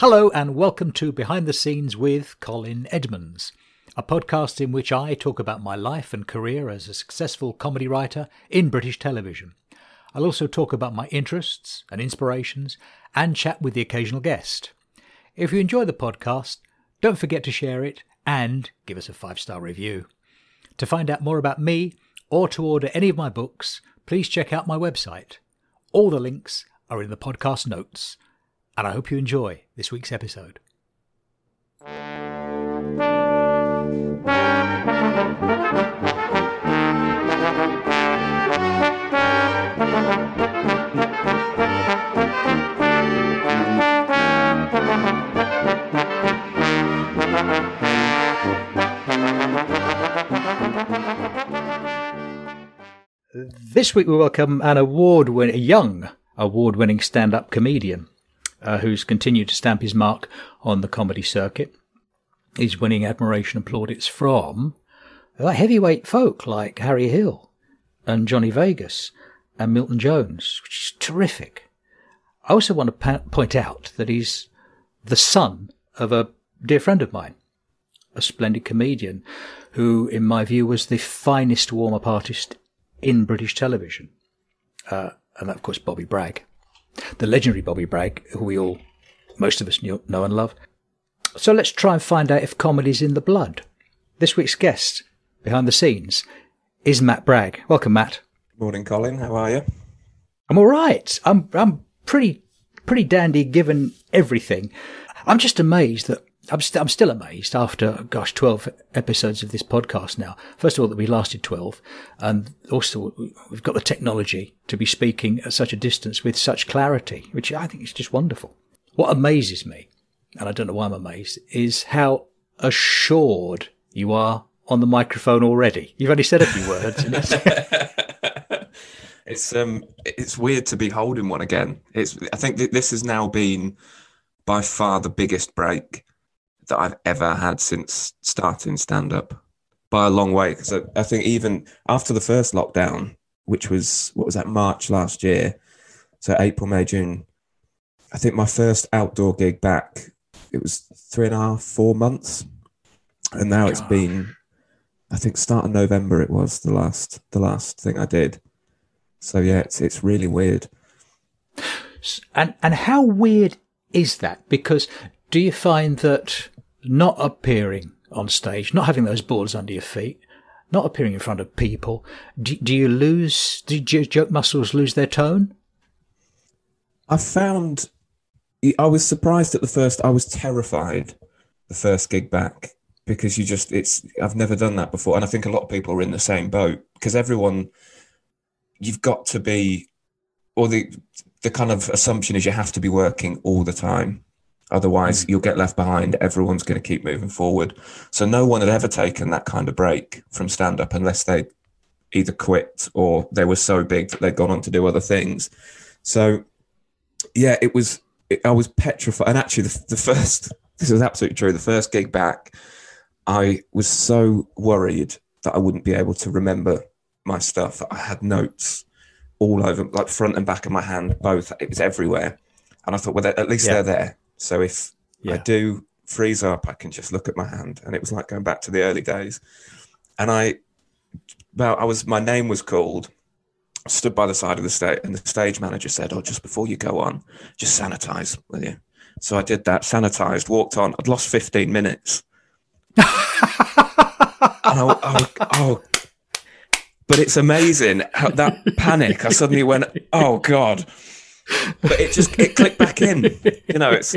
Hello, and welcome to Behind the Scenes with Colin Edmonds, a podcast in which I talk about my life and career as a successful comedy writer in British television. I'll also talk about my interests and inspirations and chat with the occasional guest. If you enjoy the podcast, don't forget to share it and give us a five star review. To find out more about me or to order any of my books, please check out my website. All the links are in the podcast notes. And I hope you enjoy this week's episode. This week we welcome an award winning, young award winning stand up comedian uh, who's continued to stamp his mark on the comedy circuit. He's winning admiration and plaudits from heavyweight folk like Harry Hill and Johnny Vegas and Milton Jones, which is terrific. I also want to pa- point out that he's the son of a dear friend of mine, a splendid comedian who, in my view, was the finest warm up artist in British television. Uh, and that, of course, Bobby Bragg. The legendary Bobby Bragg, who we all, most of us knew, know and love. So let's try and find out if comedy's in the blood. This week's guest, behind the scenes, is Matt Bragg. Welcome, Matt. Morning, Colin. How are you? I'm all right. I'm I'm pretty pretty dandy given everything. I'm just amazed that I'm, st- I'm still amazed after, gosh, 12 episodes of this podcast now. First of all, that we lasted 12. And also, we've got the technology to be speaking at such a distance with such clarity, which I think is just wonderful. What amazes me, and I don't know why I'm amazed, is how assured you are on the microphone already. You've only said a few words. it's um, it's weird to be holding one again. It's I think this has now been by far the biggest break that I've ever had since starting stand up by a long way. Because I, I, think even after the first lockdown, which was what was that March last year, so April, May, June. I think my first outdoor gig back, it was three and a half, four months, and now God. it's ah. been, I think, start of November. It was the last, the last thing I did. So yeah, it's it's really weird. And and how weird is that? Because do you find that not appearing on stage, not having those balls under your feet, not appearing in front of people, do, do you lose, do your joke muscles lose their tone? I found, I was surprised at the first, I was terrified the first gig back because you just, it's, I've never done that before. And I think a lot of people are in the same boat because everyone, you've got to be, or the, the kind of assumption is you have to be working all the time Otherwise, mm. you'll get left behind. Everyone's going to keep moving forward. So, no one had ever taken that kind of break from stand up unless they either quit or they were so big that they'd gone on to do other things. So, yeah, it was, it, I was petrified. And actually, the, the first, this is absolutely true, the first gig back, I was so worried that I wouldn't be able to remember my stuff. I had notes all over, like front and back of my hand, both. It was everywhere. And I thought, well, at least yeah. they're there. So if yeah. I do freeze up, I can just look at my hand, and it was like going back to the early days. And I, well, I was my name was called. Stood by the side of the stage, and the stage manager said, "Oh, just before you go on, just sanitize, will you?" So I did that, sanitized, walked on. I'd lost fifteen minutes. and I, I, oh, but it's amazing how that panic. I suddenly went, "Oh God." But it just it clicked back in. You know, it's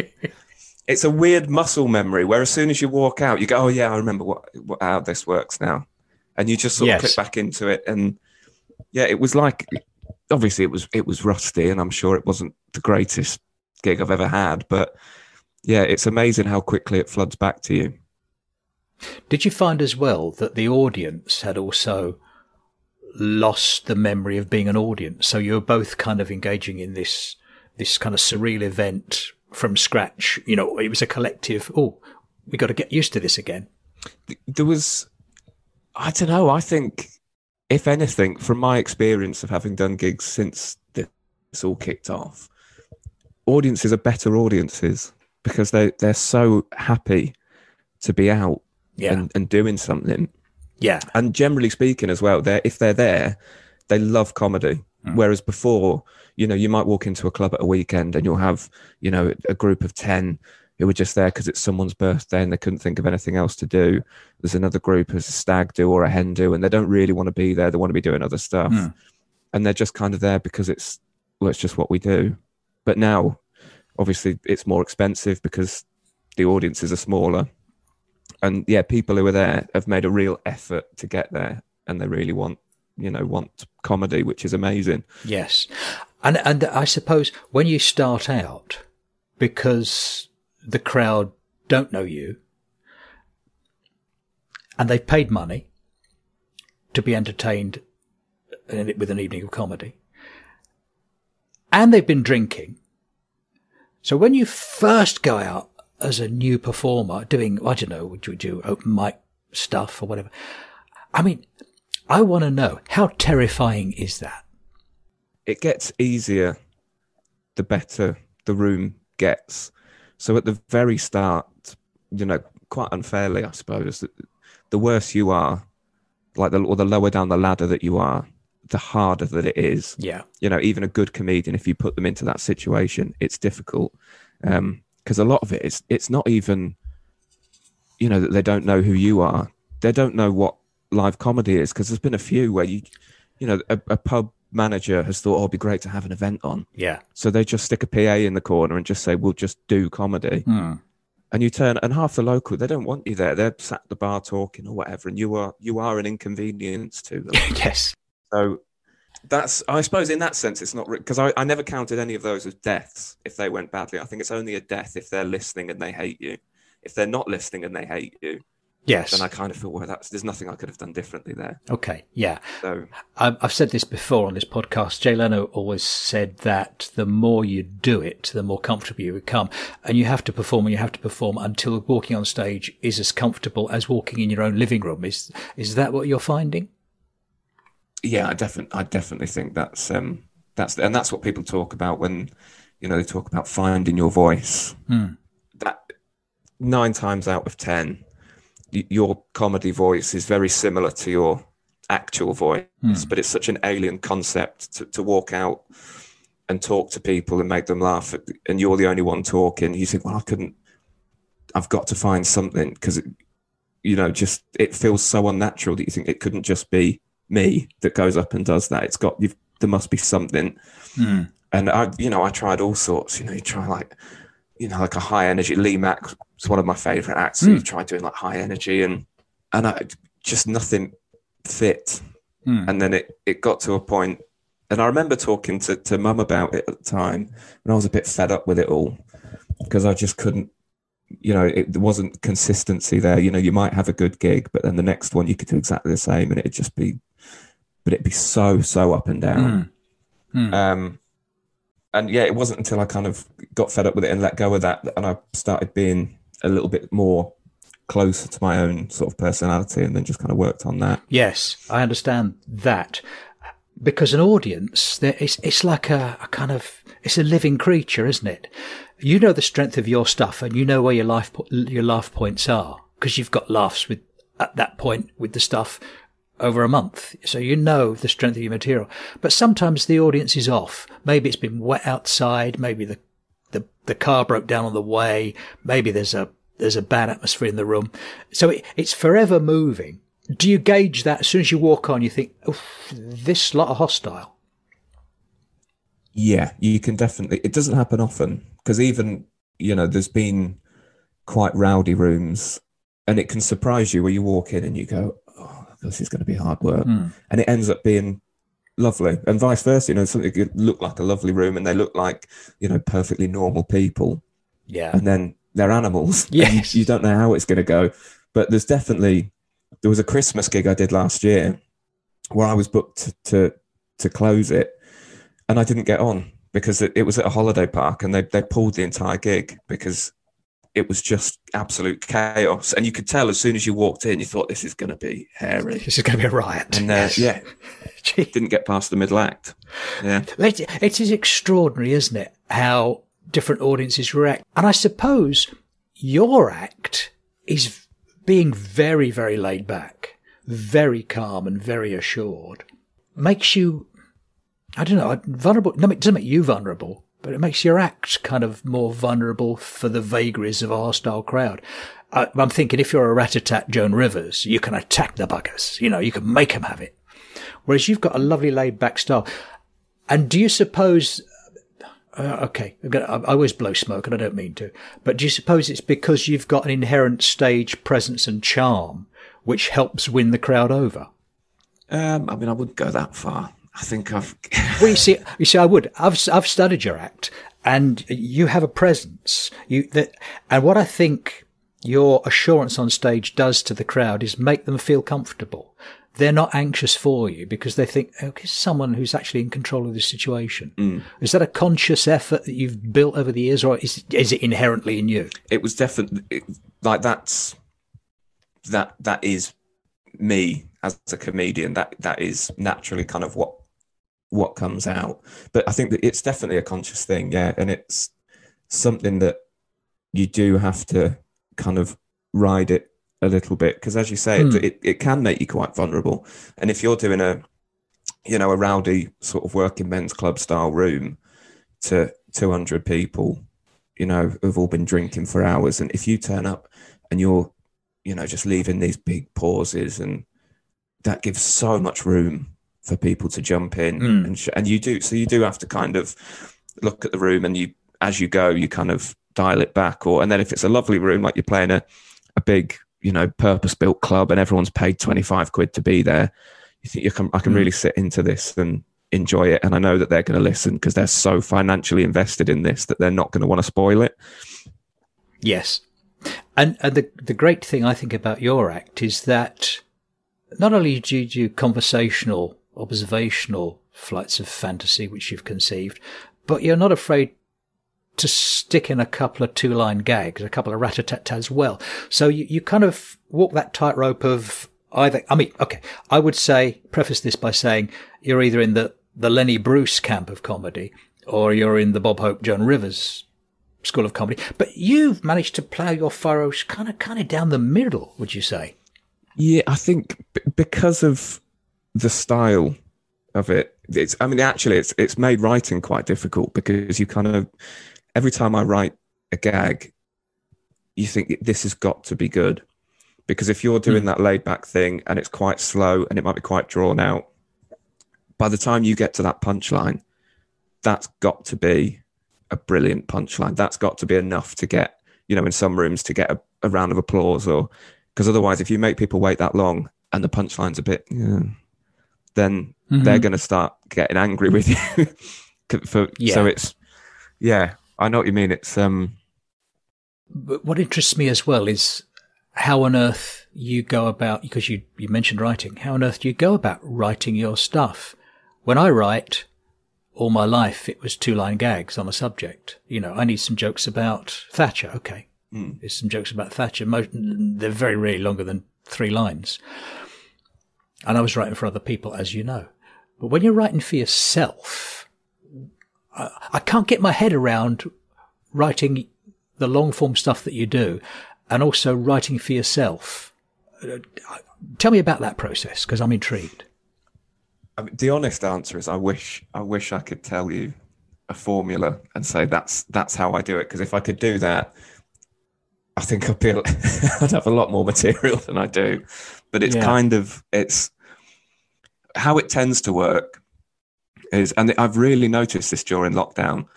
it's a weird muscle memory where as soon as you walk out, you go, "Oh yeah, I remember what, what how this works now," and you just sort yes. of click back into it. And yeah, it was like obviously it was it was rusty, and I'm sure it wasn't the greatest gig I've ever had, but yeah, it's amazing how quickly it floods back to you. Did you find as well that the audience had also lost the memory of being an audience. So you're both kind of engaging in this this kind of surreal event from scratch. You know, it was a collective. Oh, we got to get used to this again. There was, I don't know. I think, if anything, from my experience of having done gigs since this all kicked off, audiences are better audiences. because they they're so happy to be out Yeah. and, and doing something. Yeah. And generally speaking, as well, they're, if they're there, they love comedy. Hmm. Whereas before, you know, you might walk into a club at a weekend and you'll have, you know, a group of ten who are just there because it's someone's birthday and they couldn't think of anything else to do. There's another group who's a stag do or a hen do, and they don't really want to be there. They want to be doing other stuff, hmm. and they're just kind of there because it's well, it's just what we do. But now, obviously, it's more expensive because the audiences are smaller and yeah, people who are there have made a real effort to get there, and they really want, you know, want comedy, which is amazing. Yes. And, and I suppose when you start out, because the crowd don't know you and they've paid money to be entertained with an evening of comedy and they've been drinking. So when you first go out as a new performer doing, I don't know, would you do open mic stuff or whatever? I mean, I want to know how terrifying is that? It gets easier the better the room gets. So at the very start, you know, quite unfairly, I suppose, the, worse you are, like the or the lower down the ladder that you are, the harder that it is. Yeah. you know, even a good comedian, if you put them into that situation, it's difficult um, because a lot of it is it's not even, you know, that they don't know who you are. They don't know what live comedy is because there's been a few where you, you know, a, a pub manager has thought, oh, it'd be great to have an event on, Yeah. so they just stick a PA in the corner and just say, we'll just do comedy. Hmm. And you turn, and half the local, they don't want you there. They're sat at the bar talking or whatever, and you are you are an inconvenience to them. yes. So that's, I suppose, in that sense, it's not because I, I never counted any of those as deaths if they went badly. I think it's only a death if they're listening and they hate you. If they're not listening and they hate you, Yes. then I kind of feel, well, that's there's nothing I could have done differently there. okay. Yeah. So I- I've said this before on this podcast. Jay Leno always said that the more you do it, the more comfortable you become. And you have to perform and you have to perform until walking on stage is as comfortable as walking in your own living room. Is, is that what you're finding? Yeah, I definitely, I definitely think that's um, that's and that's what people talk about when you know they talk about finding your voice. That nine times out of ten, y- your comedy voice is very similar to your actual voice, but it's such an alien concept to, to walk out and talk to people and make them laugh, and you're the only one talking. You think, well, I couldn't. I've got to find something because you know, just it feels so unnatural that you think it couldn't just be me that goes up and does that. It's got you've there must be something. Hmm. And I, you know, I tried all sorts. You know, you try like, you know, like a high energy. Lee Mack was one of my favorite acts. Hmm. So you tried doing like high energy, and and I just nothing fit. Hmm. And then it it got to a point, and I remember talking to to mum about it at the time, and I was a bit fed up with it all because I just couldn't you know, it there wasn't consistency there. You know, you might have a good gig, but then the next one you could do exactly the same, and it'd just be, but it'd be so so up and down. Um, and yeah, it wasn't until I kind of got fed up with it and let go of that, and I started being a little bit more closer to my own sort of personality, and then just kind of worked on that. Yes, I understand that. Because an audience, it's, it's like a, a kind of, it's a living creature, isn't it? You know the strength of your stuff and you know where your life, your laugh points are because you've got laughs with, at that point with the stuff over a month. So you know the strength of your material. But sometimes the audience is off. Maybe it's been wet outside. Maybe the, the, the car broke down on the way. Maybe there's a, there's a bad atmosphere in the room. So it, it's forever moving. Do you gauge that as soon as you walk on, you think, this lot are hostile? Yeah, you can definitely. It doesn't happen often because even you know, there's been quite rowdy rooms, and it can surprise you where you walk in and you go, "Oh, this is going to be hard work," hmm. and it ends up being lovely, and vice versa. You know, something could look like a lovely room, and they look like you know perfectly normal people, Yeah. and then they're animals. Yes. you don't know how it's going to go, but there's definitely there was a Christmas gig I did last year where I was booked to to close it, and I didn't get on because it, it was at a holiday park, and they they pulled the entire gig because it was just absolute chaos, and you could tell as soon as you walked in, you thought this is going to be hairy, This is going to be a riot. and uh, yeah, Gee. didn't get past the middle act. Yeah, It, it is extraordinary, isn't it? How different audiences react. And I suppose your act is being very, very laid back, very calm and very assured. Makes you, I don't know, vulnerable. No, it doesn't make you vulnerable, but it makes your act kind of more vulnerable for the vagaries of a hostile crowd. I, I'm thinking if you're a rat-a-tat Joan Rivers, you can attack the buggers. You know, you can make them have it. Whereas you've got a lovely laid back style. And do you suppose uh, okay, I always blow smoke and I don't mean to, but do you suppose it's because you've got an inherent stage presence and charm which helps win the crowd over? Um, I mean, I wouldn't go that far. I think I've. well, you see, you see, I would. I've I've studied your act, and you have a presence. You that, and what I think your assurance on stage does to the crowd is make them feel comfortable they're not anxious for you because they think, okay, someone who's actually in control of this situation. Mm. Is that a conscious effort that you've built over the years, or is is it inherently in you? It was definitely like that's that that is me as a comedian. That that is naturally kind of what what comes out. But I think that it's definitely a conscious thing, yeah, and it's something that you do have to kind of ride it a little bit because, as you say, mm. it, it, it can make you quite vulnerable. And if you're doing a, you know, a rowdy sort of working men's club style room to 200 people, you know, who've all been drinking for hours, and if you turn up and you're, you know, just leaving these big pauses, and that gives so much room for people to jump in, mm. and sh- and you do so you do have to kind of look at the room, and you as you go, you kind of dial it back, or and then if it's a lovely room like you're playing a a big you know purpose built club and everyone's paid 25 quid to be there you think you can i can mm. really sit into this and enjoy it and i know that they're going to listen because they're so financially invested in this that they're not going to want to spoil it yes and, and the the great thing i think about your act is that not only do you do conversational observational flights of fantasy which you've conceived but you're not afraid to stick in a couple of two line gags, a couple of rat a tat tat as well. So you, you kind of walk that tightrope of either, I mean, okay, I would say, preface this by saying you're either in the, the Lenny Bruce camp of comedy or you're in the Bob Hope, John Rivers school of comedy, but you've managed to plough your furrows kind of, kind of down the middle, would you say? Yeah, I think b- because of the style of it, it's, I mean, actually, it's, it's made writing quite difficult because you kind of, every time I write a gag, you think this has got to be good. Because if you're doing mm. that laid back thing and it's quite slow and it might be quite drawn out, by the time you get to that punchline, that's got to be a brilliant punchline. That's got to be enough to get, you know, in some rooms to get a, a round of applause or because otherwise, if you make people wait that long and the punchline's a bit, yeah, then mm-hmm. they're going to start getting angry with you. For, yeah. So it's, yeah, I know what you mean. It's um. But what interests me as well is how on earth you go about because you you mentioned writing. How on earth do you go about writing your stuff? When I write, all my life it was two line gags on a subject. You know, I need some jokes about Thatcher. Okay, mm. there's some jokes about Thatcher. Most, they're very rarely longer than three lines. And I was writing for other people, as you know. But when you're writing for yourself, I can't get my head around writing the long form stuff that you do and also writing for yourself. Uh, tell me about that process because I'm intrigued. I mean, the honest answer is I wish I wish I could tell you a formula and say that's that's how I do it because if I could do that I think I'd be I'd have a lot more material than I do but it's yeah. kind of it's how it tends to work is, and I've really noticed this during lockdown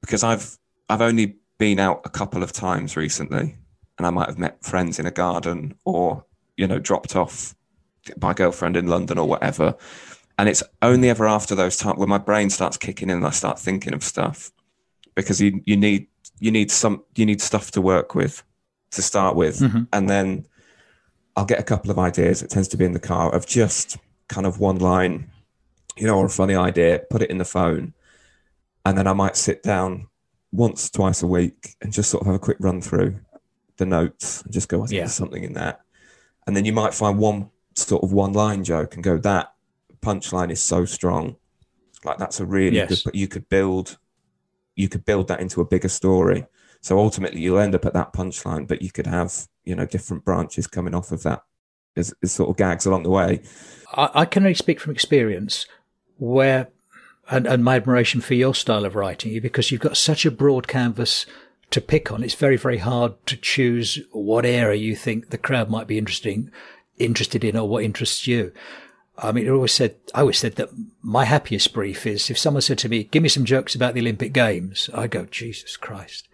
because I've I've only been out a couple of times recently, and I might have met friends in a garden or you know dropped off my girlfriend in London or whatever. And it's only ever after those times when my brain starts kicking in and I start thinking of stuff because you you need you need some you need stuff to work with to start with, mm-hmm. and then I'll get a couple of ideas. It tends to be in the car of just kind of one line you know, or a funny idea, put it in the phone, and then I might sit down once, twice a week and just sort of have a quick run through the notes and just go, I think yeah. there's something in that. And then you might find one sort of one line joke and go, that punchline is so strong. Like that's a really yes. good, but you could build you could build that into a bigger story. So ultimately, you'll end up at that punchline, but you could have you know different branches coming off of that as, as sort of gags along the way. I, I can only speak from experience, where and, and my admiration for your style of writing, because you've got such a broad canvas to pick on. It's very, very hard to choose what area you think the crowd might be interesting, interested in or what interests you. I mean, I always said, I always said that my happiest brief is if someone said to me, give me some jokes about the Olympic Games, I go, Jesus Christ.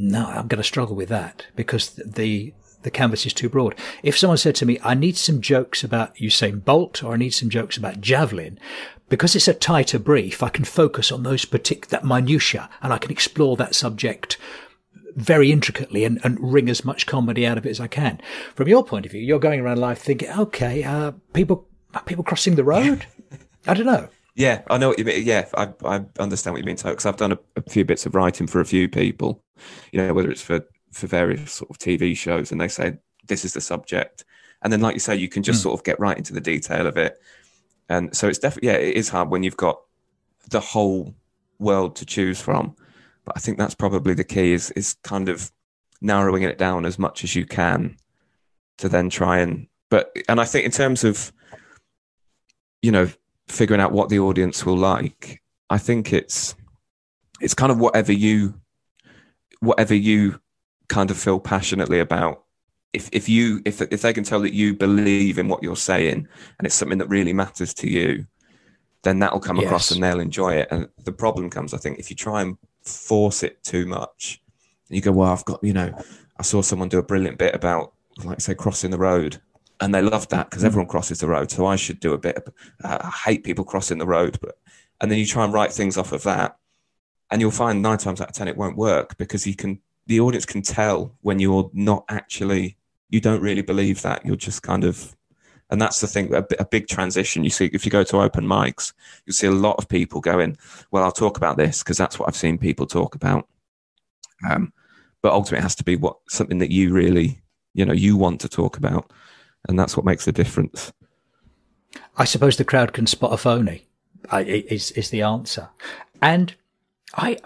No, I'm going to struggle with that because the, the canvas is too broad. If someone said to me, I need some jokes about Usain Bolt or I need some jokes about javelin, because it's a tighter brief, I can focus on those particular, that minutia and I can explore that subject very intricately and, and wring as much comedy out of it as I can. From your point of view, you're going around life thinking, okay, uh, people, people crossing the road? I don't know. Yeah, I know what you mean. Yeah, I, I understand what you mean, because I've done a, a, few bits of writing for a few people, you know, whether it's for, for various sort of TV shows, and they say, this is the subject. And then, like you say, you can just mm. sort of get right into the detail of it. And so it's definitely, yeah, it is hard when you've got the whole world to choose from. But I think that's probably the key is is kind of narrowing it down as much as you can to then try and but and I think in terms of you know figuring out what the audience will like, I think it's it's kind of whatever you whatever you kind of feel passionately about if if you if if they can tell that you believe in what you're saying and it's something that really matters to you then that'll come yes. across and they'll enjoy it and the problem comes i think if you try and force it too much. You go, well, I've got, you know, I saw someone do a brilliant bit about, like, say, crossing the road. And they loved that because everyone crosses the road. So I should do a bit. Of, uh, I hate people crossing the road. But, and then you try and write things off of that. And you'll find nine times out of 10 it won't work because you can, the audience can tell when you're not actually, you don't really believe that. You're just kind of and that's the thing, a, a, big transition. You see, if you go to open mics, you'll see a lot of people going, well, I'll talk about this because that's what I've seen people talk about. Um, but ultimately it has to be what something that you really, you know, you want to talk about. And that's what makes the difference. I suppose the crowd can spot a phony is, is the answer. And I,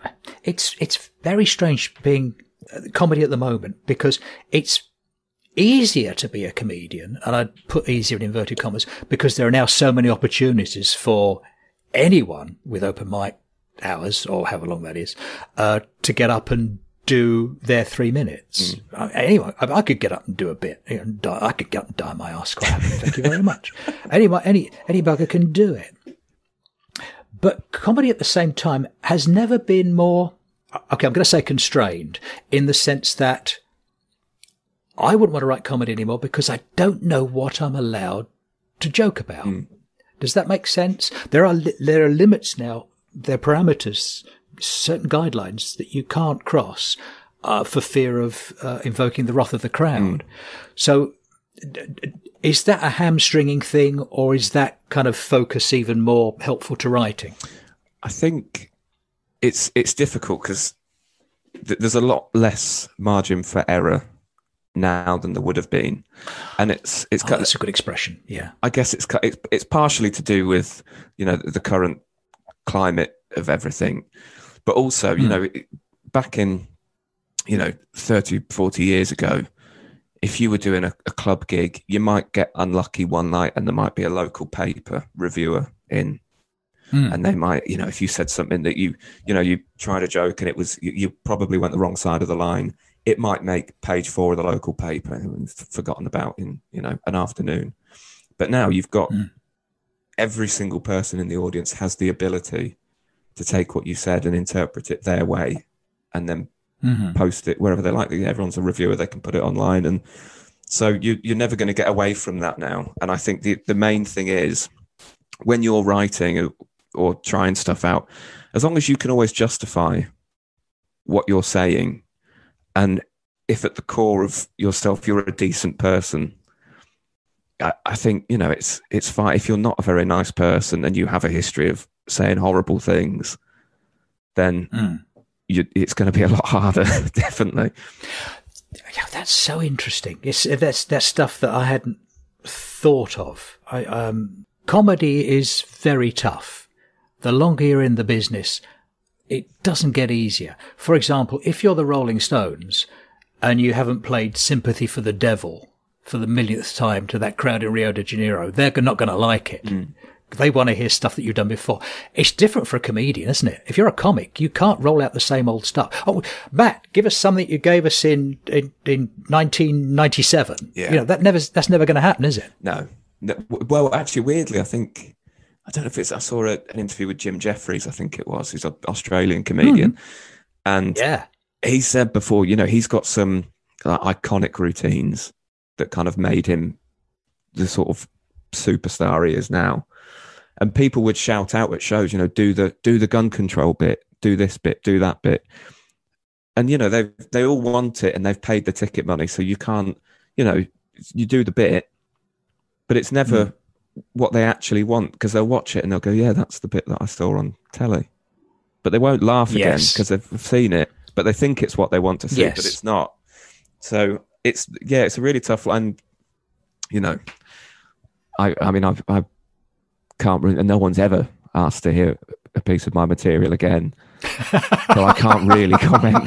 it's, it's very strange being uh, comedy at the moment because it's easier to be a comedian, and I'd put easier in inverted commas, because there are now so many opportunities for anyone with open mic hours, or however long that is, uh, to get up and do their three minutes. Mm. Anyway, I, I, could get up and do a bit. You know, die, I could get up and die my ass quite happy. Thank you very much. Any, any, any bugger can do it. But comedy at the same time has never been more, okay, I'm going to say constrained in the sense that I wouldn't want to write comedy anymore because I don't know what I'm allowed to joke about. Mm. Does that make sense? There are there are limits now. There are parameters, certain guidelines that you can't cross uh, for fear of uh, invoking the wrath of the crowd. Mm. So, is that a hamstringing thing, or is that kind of focus even more helpful to writing? I think it's it's difficult because th- there's a lot less margin for error now than there would have been, and it's it's. Oh, that's a good expression. Yeah, I guess it's it's it's partially to do with you know the current climate of everything, but also you mm. know back in you know 30, 40 years ago, if you were doing a, a club gig, you might get unlucky one night, and there might be a local paper reviewer in Mm. and they might you know if you said something that you you know you tried a joke and it was you, you, probably went the wrong side of the line it might make page four of the local paper and forgotten about in you know an afternoon but now you've got mm. every single person in the audience has the ability to take what you said and interpret it their way and then mm-hmm. post it wherever they like everyone's a reviewer they can put it online and so you, you're never going to get away from that now and i think the, the main thing is when you're writing or, or trying stuff out as long as you can always justify what you're saying and if at the core of yourself you're a decent person, I, I think you know it's it's fine. If you're not a very nice person and you have a history of saying horrible things, then mm. you, it's going to be a lot harder, definitely. Yeah, that's so interesting. It's that's that's stuff that I hadn't thought of. I, um, comedy is very tough. The longer you're in the business, it doesn't get easier. For example, if you're the Rolling Stones and you haven't played Sympathy for the Devil for the millionth time to that crowd in Rio de Janeiro, they're not going to like it. Mm. They want to hear stuff that you've done before. It's different for a comedian, isn't it? If you're a comic, you can't roll out the same old stuff. Oh, Matt, give us something you gave us in in, in 1997. Yeah. You know that never that's never going to happen, is it? No. no. Well, actually, weirdly, I think I don't know if it's. I saw a, an interview with Jim Jefferies. I think it was. He's an Australian comedian, mm. and yeah, he said before, you know, he's got some iconic routines that kind of made him the sort of superstar he is now and people would shout out at shows, you know, do the do the gun control bit, do this bit, do that bit, and you know they they all want it and they've paid the ticket money, so you can't, you know, you do the bit, but it's never mm. what they actually want because they'll watch it and they'll go, yeah, that's the bit that I saw on telly, but they won't laugh again because they've seen it, but they think it's what they want to see, yes. but it's not. So it's yeah, it's a really tough one. You know, I I mean I've I've can't, and no one's ever asked to hear a piece of my material again. so I can't really comment.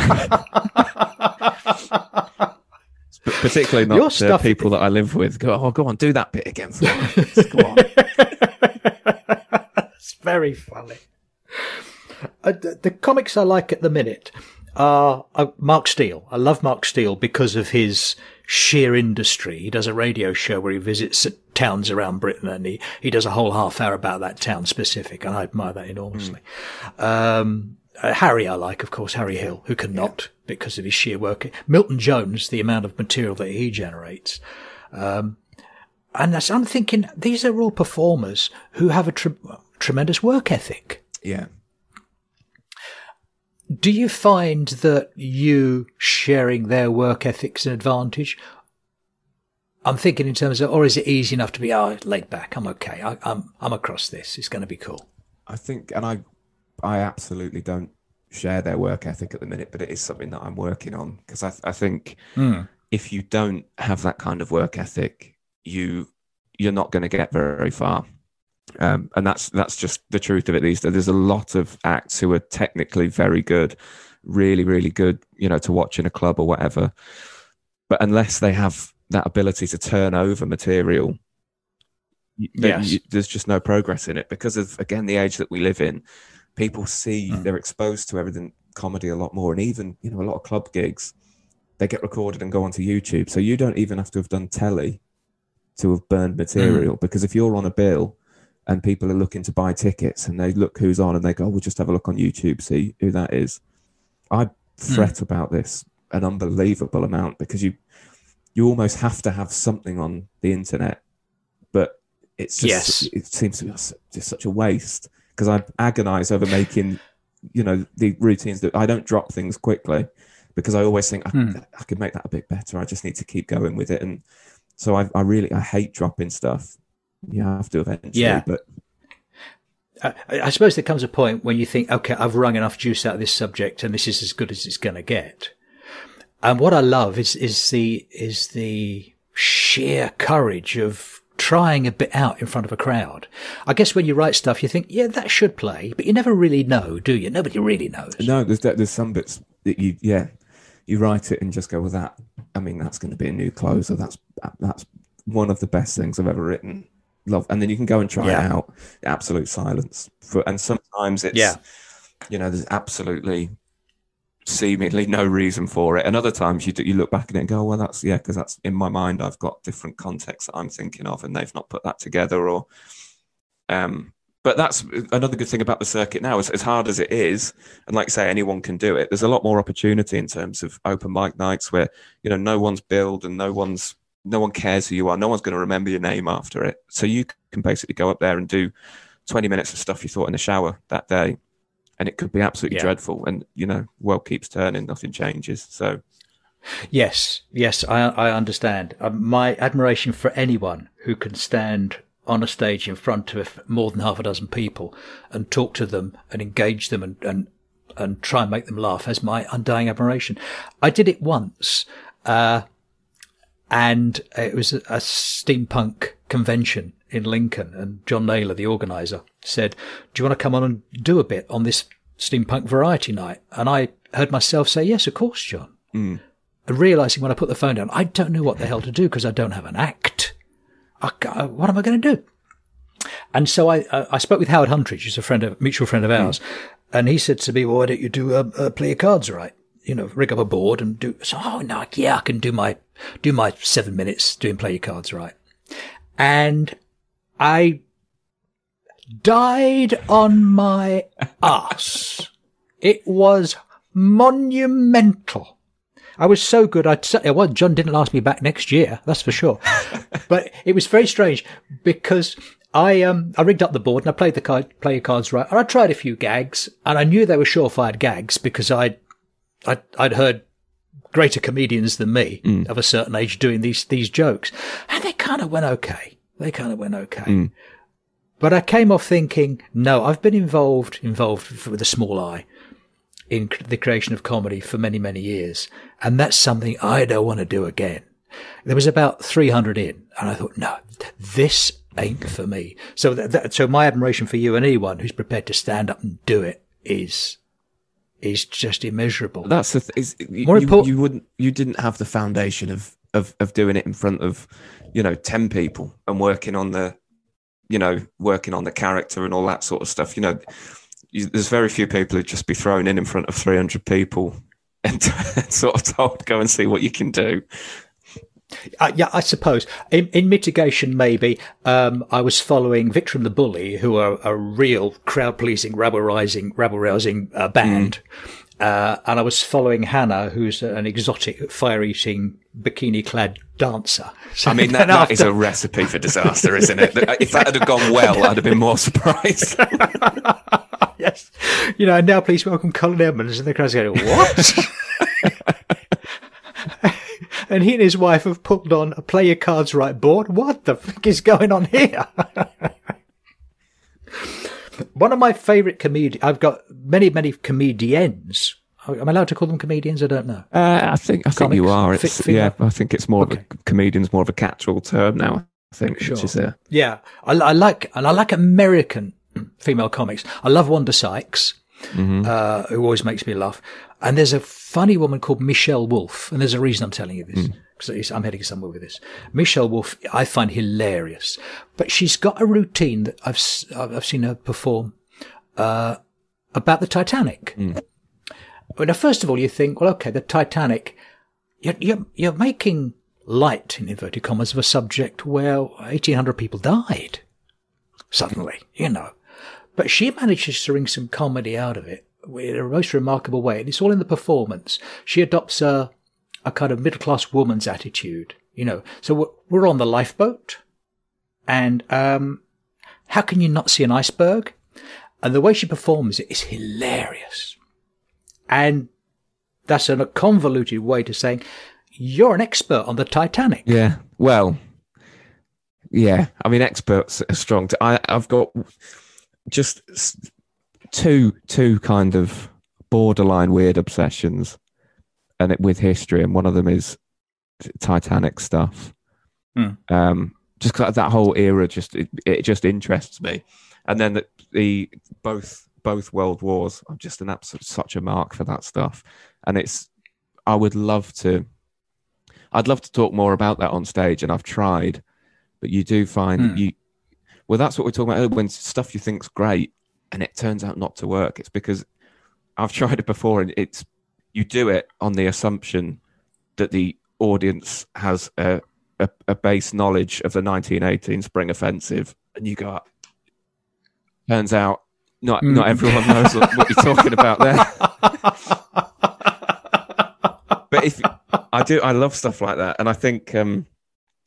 Particularly not the people that I live with. Go, oh, go on, do that bit again for go on. It's very funny. Uh, the, the, comics I like at the minute are uh, Mark Steel. I love Mark Steel because of his sheer industry. He does a radio show where he visits towns around Britain and he, he does a whole half hour about that town specific. And I admire that enormously. Mm. Um, uh, Harry, I like, of course, Harry Hill, who cannot yeah. because of his sheer work. Milton Jones, the amount of material that he generates. Um, and I'm thinking these are all performers who have a tre- tremendous work ethic. Yeah. Do you find that you sharing their work ethics an advantage? I'm thinking in terms of, or is it easy enough to be, oh, laid back, I'm okay, I, I'm I'm across this, it's going to be cool. I think, and I, I absolutely don't share their work ethic at the minute, but it is something that I'm working on because I, I think mm. if you don't have that kind of work ethic, you you're not going to get very far. Um, and that's that's just the truth of it these days. There's a lot of acts who are technically very good, really, really good, you know, to watch in a club or whatever. But unless they have that ability to turn over material, yes. you, there's just no progress in it because of again the age that we live in. People see mm. they're exposed to everything comedy a lot more, and even you know a lot of club gigs they get recorded and go onto YouTube. So you don't even have to have done telly to have burned material mm. because if you're on a bill and people are looking to buy tickets and they look who's on and they go, oh, we'll just have a look on YouTube, see who that is. I fret mm. about this an unbelievable amount because you you almost have to have something on the internet, but it's just yes. it seems to be just such a waste because I agonize over making you know the routines that I don't drop things quickly because I always think I, hmm. I could make that a bit better. I just need to keep going with it, and so I, I really I hate dropping stuff you have to eventually. Yeah. But I, I, suppose there comes a point when you think, okay, I've wrung enough juice out of this subject, and this is as good as it's going to get. And what I love is is the is the sheer courage of trying a bit out in front of a crowd. I guess when you write stuff, you think, yeah, that should play, but you never really know, do you? Nobody really knows. No, there's there's some bits that you, yeah, you write it and just go, well, that. I mean, that's going to be a new closer. That's that's one of the best things I've ever written love, and then you can go and try yeah. it out. Absolute silence. For, and sometimes it's, yeah. you know, there's absolutely seemingly no reason for it. And other times you you look back at it and go, well, that's yeah, because that's in my mind. I've got different contexts that I'm thinking of, and they've not put that together. Or, um, but that's another good thing about the circuit now. As, as hard as it is, and like I say, anyone can do it. There's a lot more opportunity in terms of open mic nights where you know no one's billed and no one's no one cares who you are. No one's going to remember your name after it. So you can basically go up there and do 20 minutes of stuff you thought in the shower that day. And it could be absolutely yeah. dreadful. And, you know, world keeps turning, nothing changes. So. Yes, yes, I, I understand. Um, my admiration for anyone who can stand on a stage in front of more than half a dozen people and talk to them and engage them and, and, and try and make them laugh has my undying admiration. I did it once. Uh, and it was a, a steampunk convention in Lincoln. And John Naylor, the organizer, said, "Do you want to come on and do a bit on this steampunk variety night, and I heard myself say, "Yes, of course, John." Mm. And realizing when I put the phone down, I don't know what the hell to do because I don't have an act. I, what am I going to do? And so I, uh, I spoke with Howard Huntridge, who's a friend of, mutual friend of ours. Mm. And he said to me, well, why don't you do, uh, uh, play your cards right? You know, rig up a board and do, so, oh, no, yeah, I can do my, do my seven minutes doing play your cards right. And I died on my ass. It was monumental. I was so good. I well, John didn't ask me back next year. That's for sure. but it was very strange because I um I rigged up the board and I played the card, play your cards right. And I tried a few gags and I knew they were surefire gags because I'd I'd, I'd heard greater comedians than me mm. of a certain age doing these these jokes, and they kind of went okay. They kind of went okay. Mm. But I came off thinking, no, I've been involved involved with a small eye in the creation of comedy for many many years, and that's something I don't want to do again. There was about 300 in, and I thought, no, this ain't for me. So that, that, so my admiration for you and anyone who's prepared to stand up and do it is is just immeasurable. That's the th- is, you, More important, you, you wouldn't you didn't have the foundation of, of of doing it in front of you know ten people and working on the you know working on the character and all that sort of stuff. You know, you, there's very few people who'd just be thrown in in front of 300 people and sort of told go and see what you can do. Uh, yeah, I suppose in, in mitigation, maybe um, I was following Victor and the Bully, who are a real crowd-pleasing, rabble-rousing, rabble-rousing uh, band, mm. uh, and I was following Hannah, who's an exotic, fire-eating, bikini-clad dancer. So I mean, that, that is a recipe for disaster, isn't it? If that had gone well, I'd have been more surprised. yes, you know. And now, please welcome Colin Edmonds, and the crowd's going, "What?" And he and his wife have put on a play your cards right board. What the fuck is going on here? One of my favourite comedians, I've got many, many comedians. Am I allowed to call them comedians? I don't know. Uh, I think I think you are. It's, F- yeah, I think it's more okay. of a comedian's more of a catch-all term now. I think, sure. is a yeah. I, I like and I like American female comics. I love Wanda Sykes, mm-hmm. uh, who always makes me laugh. And there's a funny woman called Michelle Wolf, and there's a reason I'm telling you this because mm. I'm heading somewhere with this. Michelle Wolf, I find hilarious, but she's got a routine that I've I've seen her perform uh, about the Titanic. Mm. Now, first of all, you think, well, okay, the Titanic, you're, you're, you're making light, in inverted commas, of a subject where 1,800 people died. Suddenly, you know. But she manages to wring some comedy out of it in a most remarkable way. And it's all in the performance. She adopts a, a kind of middle class woman's attitude, you know. So we're on the lifeboat and, um, how can you not see an iceberg? And the way she performs it is hilarious. And that's a convoluted way to saying you're an expert on the Titanic. Yeah. Well, yeah. I mean, experts are strong. I, I've got just two two kind of borderline weird obsessions, and it with history, and one of them is Titanic stuff. Hmm. Um, just that whole era, just it, it, just interests me. And then the, the both both world wars, I'm just an absolute such a mark for that stuff. And it's I would love to I'd love to talk more about that on stage, and I've tried, but you do find hmm. you well that's what we're talking about when stuff you think's great and it turns out not to work. It's because I've tried it before and it's you do it on the assumption that the audience has a, a, a base knowledge of the 1918 Spring Offensive, and you go, turns out not mm. not everyone knows what, what you're talking about there. but if I do, I love stuff like that, and I think, um,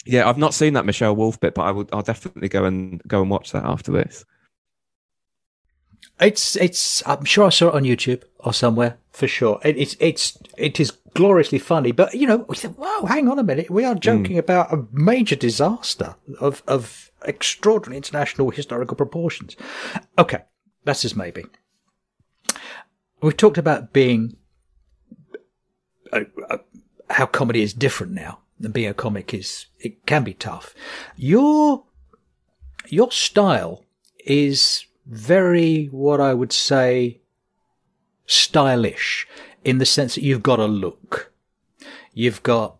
yeah, I've not seen that Michelle Wolf bit, but I will. I'll definitely go and go and watch that after this. It's it's. I'm sure I saw it on YouTube or somewhere for sure. It, it's it's it is gloriously funny. But you know, we said, "Wow, hang on a minute. We are joking mm. about a major disaster of of extraordinary international historical proportions." Okay, that's just maybe. We've talked about being uh, uh, how comedy is different now, and being a comic is it can be tough. Your your style is very what I would say stylish in the sense that you've got a look. You've got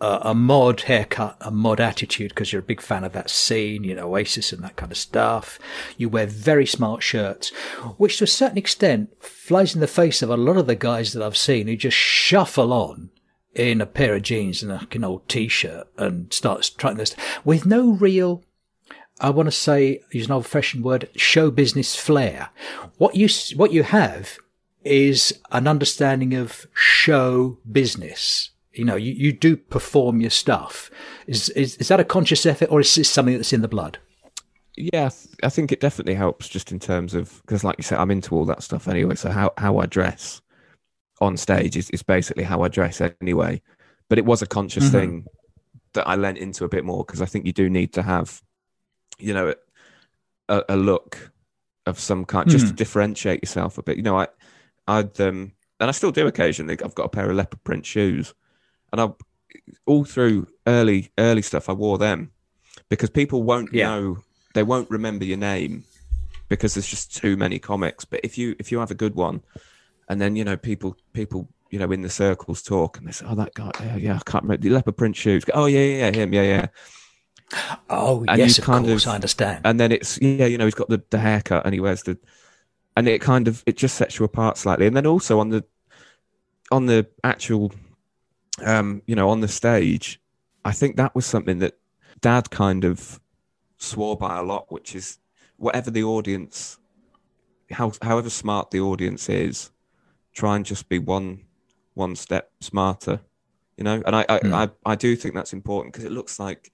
a, mod haircut, a mod attitude, because you're a big fan of that scene, you know, Oasis and that kind of stuff. You wear very smart shirts, which to a certain extent flies in the face of a lot of the guys that I've seen who just shuffle on in a pair of jeans and a, an old t-shirt and starts trying this with no real I want to say, use an old-fashioned word, show business flair. What you what you have is an understanding of show business. You know, you, you do perform your stuff. Is, is is that a conscious effort, or is this something that's in the blood? Yeah, I think it definitely helps, just in terms of because, like you said, I'm into all that stuff anyway. So how how I dress on stage is, is basically how I dress anyway. But it was a conscious mm-hmm. thing that I lent into a bit more because I think you do need to have you know, a, a look of some kind, just mm. to hmm. differentiate yourself a bit. You know, I, I'd, um, and I still do occasionally. I've got a pair of leopard print shoes, and I, all through early early stuff, I wore them because people won't yeah. know, they won't remember your name because there's just too many comics. But if you if you have a good one, and then you know people people you know in the circles talk and they say, oh that guy, yeah, yeah I can't remember the leopard print shoes. Oh yeah, yeah, yeah him, yeah, yeah. Oh and yes, of course, of, I understand. And then it's yeah, you know, he's got the, the haircut and he wears the, and it kind of it just sets you apart slightly. And then also on the, on the actual, um, you know, on the stage, I think that was something that Dad kind of swore by a lot, which is whatever the audience, how however smart the audience is, try and just be one one step smarter, you know. And I I, mm. I, I do think that's important because it looks like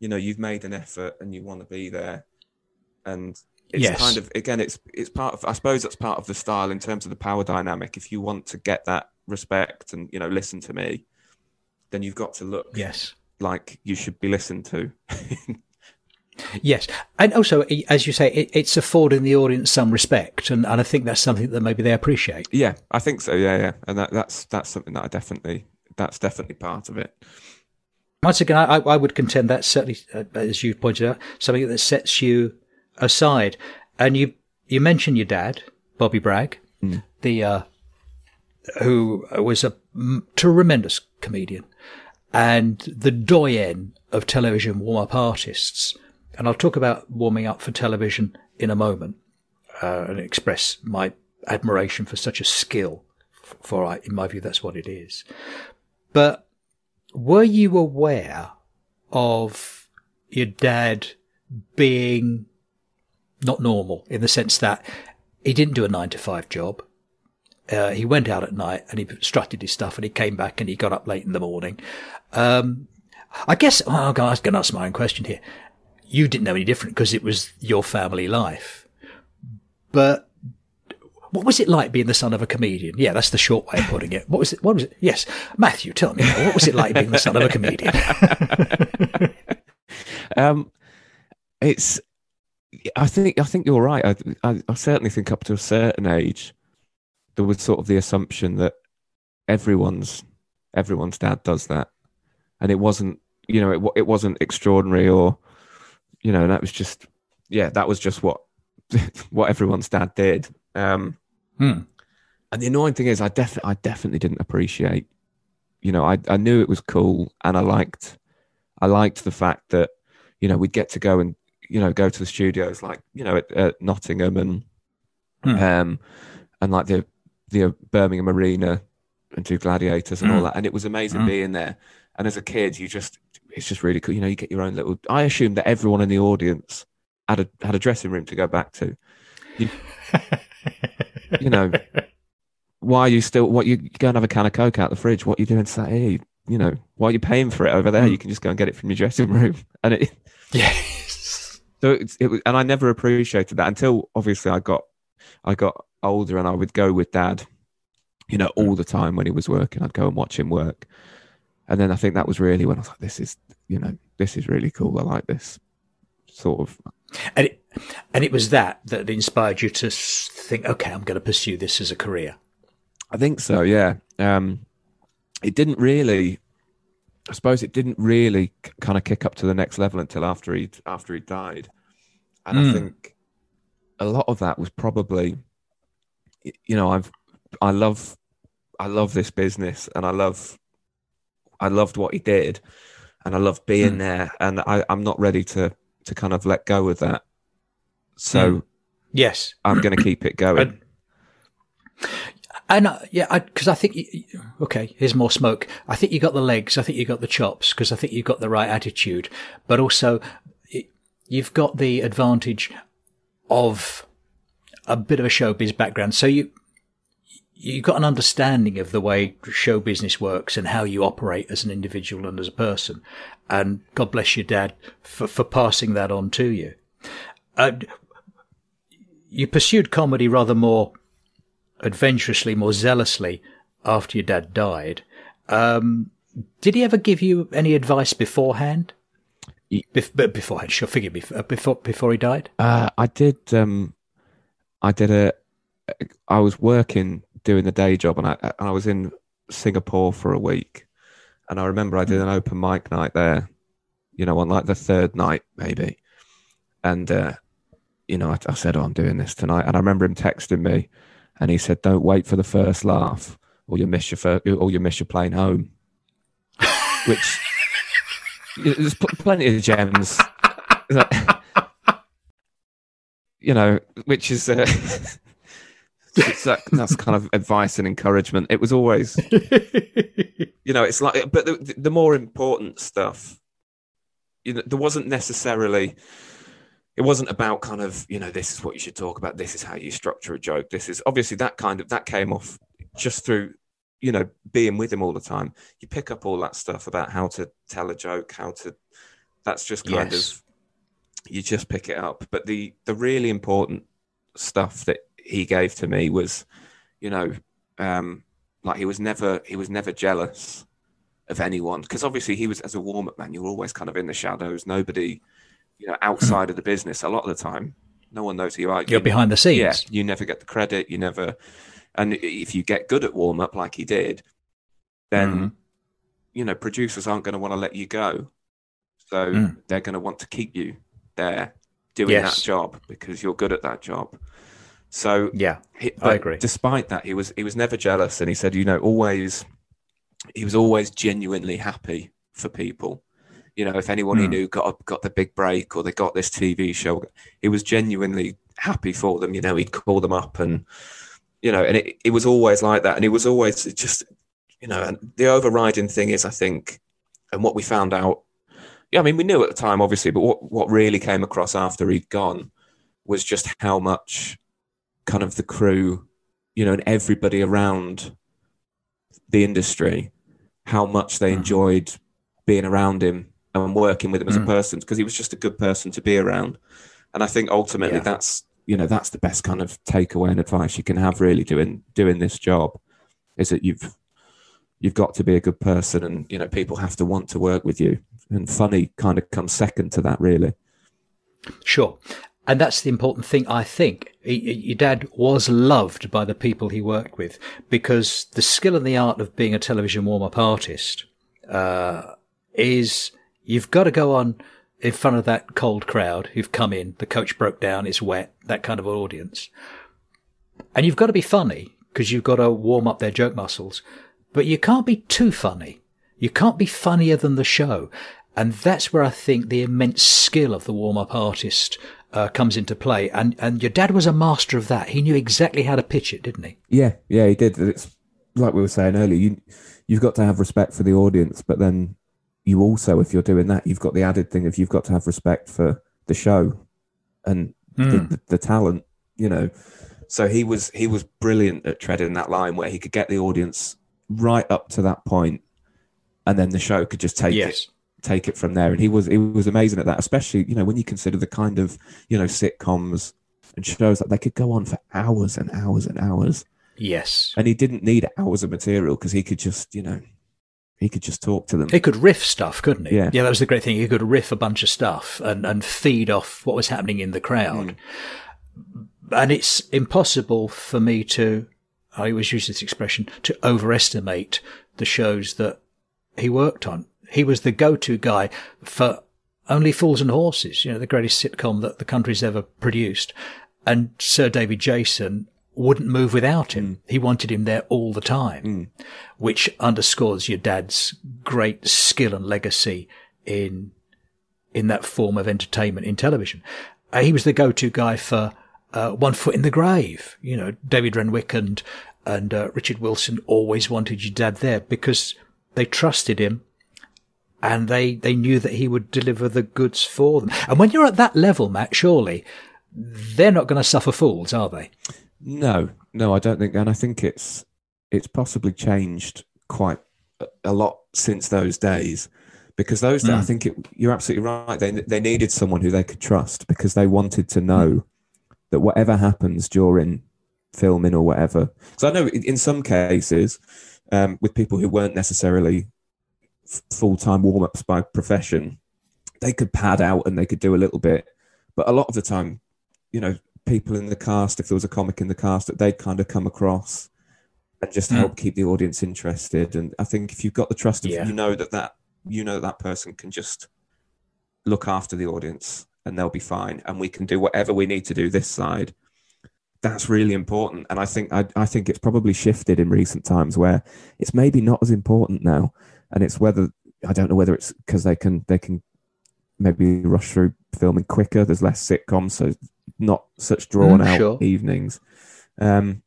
you know you've made an effort and you want to be there. And it's yes. kind of again it's it's part of i suppose that's part of the style in terms of the power dynamic. If you want to get that respect and you know listen to me then you've got to look yes. like you should be listened to. Yes. And also as you say it, it's affording the audience some respect and, and i think that's something that maybe they appreciate. Yeah i think so. Yeah yeah. And that, that's that's something that i definitely that's definitely part of it once again, I, I would contend that's certainly, uh, as you pointed out, something that sets you aside. And you you mentioned your dad, Bobby Bragg, mm. the uh, who was a tremendous comedian and the doyen of television warm up artists. And I'll talk about warming up for television in a moment uh, and express my admiration for such a skill. For, in my view, that's what it is. But were you aware of your dad being not normal in the sense that he didn't do a nine to five job? Uh, he went out at night and he strutted his stuff and he came back and he got up late in the morning. Um, I guess oh, I'm going to ask my own question here. You didn't know any different because it was your family life. But what was it like being the son of a comedian? Yeah, that's the short way of putting it. What was it? What was it? Yes, Matthew, tell me, what was it like being the son of a comedian? um, it's. I think I think you're right. I, I, I certainly think up to a certain age, there was sort of the assumption that everyone's everyone's dad does that, and it wasn't. You know, it it wasn't extraordinary or, you know, that was just yeah, that was just what what everyone's dad did. Um, Hmm. And the annoying thing is, I definitely, I definitely didn't appreciate. You know, I I knew it was cool, and I liked, I liked the fact that, you know, we'd get to go and you know go to the studios like you know at, at Nottingham and, hmm. um, and like the the Birmingham Arena and do gladiators and all hmm. that, and it was amazing hmm. being there. And as a kid, you just it's just really cool. You know, you get your own little. I assume that everyone in the audience had a had a dressing room to go back to. You, you know, why are you still? What you go and have a can of coke out the fridge? What are you doing? Say, hey, you know, why are you paying for it over there? Mm. You can just go and get it from your dressing room. And it, yes. So it, it was, and I never appreciated that until obviously I got, I got older, and I would go with dad, you know, all the time when he was working. I'd go and watch him work, and then I think that was really when I was like, this is, you know, this is really cool. I like this sort of and it, and it was that that inspired you to think, okay, I'm going to pursue this as a career. I think so. Yeah. Um, it didn't really. I suppose it didn't really kind of kick up to the next level until after he after he died, and mm. I hmm. think a lot of that was probably, you know, I've I love, I love this business, and I love, I loved what he did, and I loved being Mm. there, and I, I'm not ready to to kind of let go of that. So Mm. Yes. I'm going to keep it going. And- And uh, yeah, because I, think, you, okay, here's more smoke. I think you got the legs. I think you got the chops because I think you got the right attitude, but also y- you've got the advantage of a bit of a showbiz background. So you, you've got an understanding of the way show business works and how you operate as an individual and as a person. And God bless your dad for, for passing that on to you. Uh, you pursued comedy rather more adventurously, more zealously after your dad died. Um, did he ever give you any advice beforehand? Bef- but beforehand, sure, forgive me, uh, before before he died. Uh, I did. Um, I did a. I was working doing the day job, and I and I was in Singapore for a week, and I remember I did an open mic night there. You know, on like the third night maybe, and uh, you know, I, I said, "Oh, I'm doing this tonight," and I remember him texting me, and he said, "Don't wait for the first laugh, or you miss your fir- or you miss your plane home," which there's pl- plenty of gems. you know, which is uh, that, that's kind of advice and encouragement. It was always, you know, it's like, but the, the more important stuff, you know, there wasn't necessarily. It wasn't about kind of, you know, this is what you should talk about. This is how you structure a joke. This is obviously that kind of that came off just through, you know, being with him all the time. You pick up all that stuff about how to tell a joke, how to. That's just kind Yes. of you just pick it up. But the the really important stuff that he gave to me was, you know, um, like he was never he was never jealous of anyone because obviously he was as a warm up man. You're always kind of in the shadows. Nobody, you know, outside of the business. A lot of the time, no one knows who you are. You're You- behind the scenes. yeah, you never get the credit. You never, and if you get good at warm up like he did, then Mhm. you know producers aren't going to want to let you go. So Mm. they're going to want to keep you there doing Yes. that job because you're good at that job. So Yeah. he, I agree. Despite that, he was he was never jealous, and he said, you know, always he was always genuinely happy for people. You know, if anyone he Hmm. knew got got the big break or they got this TV show, he was genuinely happy for them. You know, he'd call them up and you know, and it, it was always like that, and it was always just you know, and the overriding thing is, I think, and what we found out. Yeah, I mean, we knew at the time, obviously, but what what really came across after he'd gone was just how much kind of the crew, you know, and everybody around the industry, how much they Mhm. enjoyed being around him and working with him as a person because he was just a good person to be around. And I think ultimately Yeah. that's you know that's the best kind of takeaway and advice you can have really doing doing this job is that you've you've got to be a good person and you know people have to want to work with you and funny kind of comes second to that really Sure. And that's the important thing, I think. Your dad was loved by the people he worked with because the skill and the art of being a television warm up artist uh, is you've got to go on in front of that cold crowd who've come in, the coach broke down, it's wet, that kind of audience. And you've got to be funny because you've got to warm up their joke muscles, but you can't be too funny. You can't be funnier than the show. And that's where I think the immense skill of the warm up artist uh, comes into play. And, and your dad was a master of that. He knew exactly how to pitch it, didn't he? Yeah, yeah, he did. It's like we were saying earlier. You you've got to have respect for the audience, but then you also, if you're doing that, you've got the added thing of you've got to have respect for the show and the, the, the talent. You know, so he was he was brilliant at treading that line where he could get the audience right up to that point, and then the show could just take it yes. Take it from there. And he was he was amazing at that, especially you know when you consider the kind of you know sitcoms and shows that they could go on for hours and hours and hours Yes. and he didn't need hours of material because he could just you know he could just talk to them He could riff stuff, couldn't he? Yeah. Yeah, that was the great thing. He could riff a bunch of stuff and, and feed off what was happening in the crowd. Mm. And it's impossible for me to, I always use this expression, to overestimate the shows that he worked on. He was the go-to guy for Only Fools and Horses, you know, the greatest sitcom that the country's ever produced. And Sir David Jason wouldn't move without him. He wanted him there all the time, which underscores your dad's great skill and legacy in in that form of entertainment in television. Uh, he was the go-to guy for uh, One Foot in the Grave. You know, David Renwick and and uh, Richard Wilson always wanted your dad there because they trusted him and they they knew that he would deliver the goods for them. And when you're at that level, Matt, surely they're not going to suffer fools, are they? No, no, I don't think, and I think it's it's possibly changed quite a- lot since those days. Because those days, I think it, you're absolutely right. They they needed someone who they could trust because they wanted to know that whatever happens during filming or whatever. So I know in in some cases, um, with people who weren't necessarily full time warm ups by profession, they could pad out and they could do a little bit. But a lot of the time, you know, people in the cast, if there was a comic in the cast, that they'd kind of come across and just help mm. keep the audience interested. And I think if you've got the trust of, Yeah. you know that that you know that, that person can just look after the audience and they'll be fine, and we can do whatever we need to do this side. That's really important, and I think I, I think it's probably shifted in recent times where it's maybe not as important now, and it's whether I don't know whether it's because they can they can maybe rush through filming quicker. There's less sitcoms, so not such drawn Mm, out sure. evenings. Um,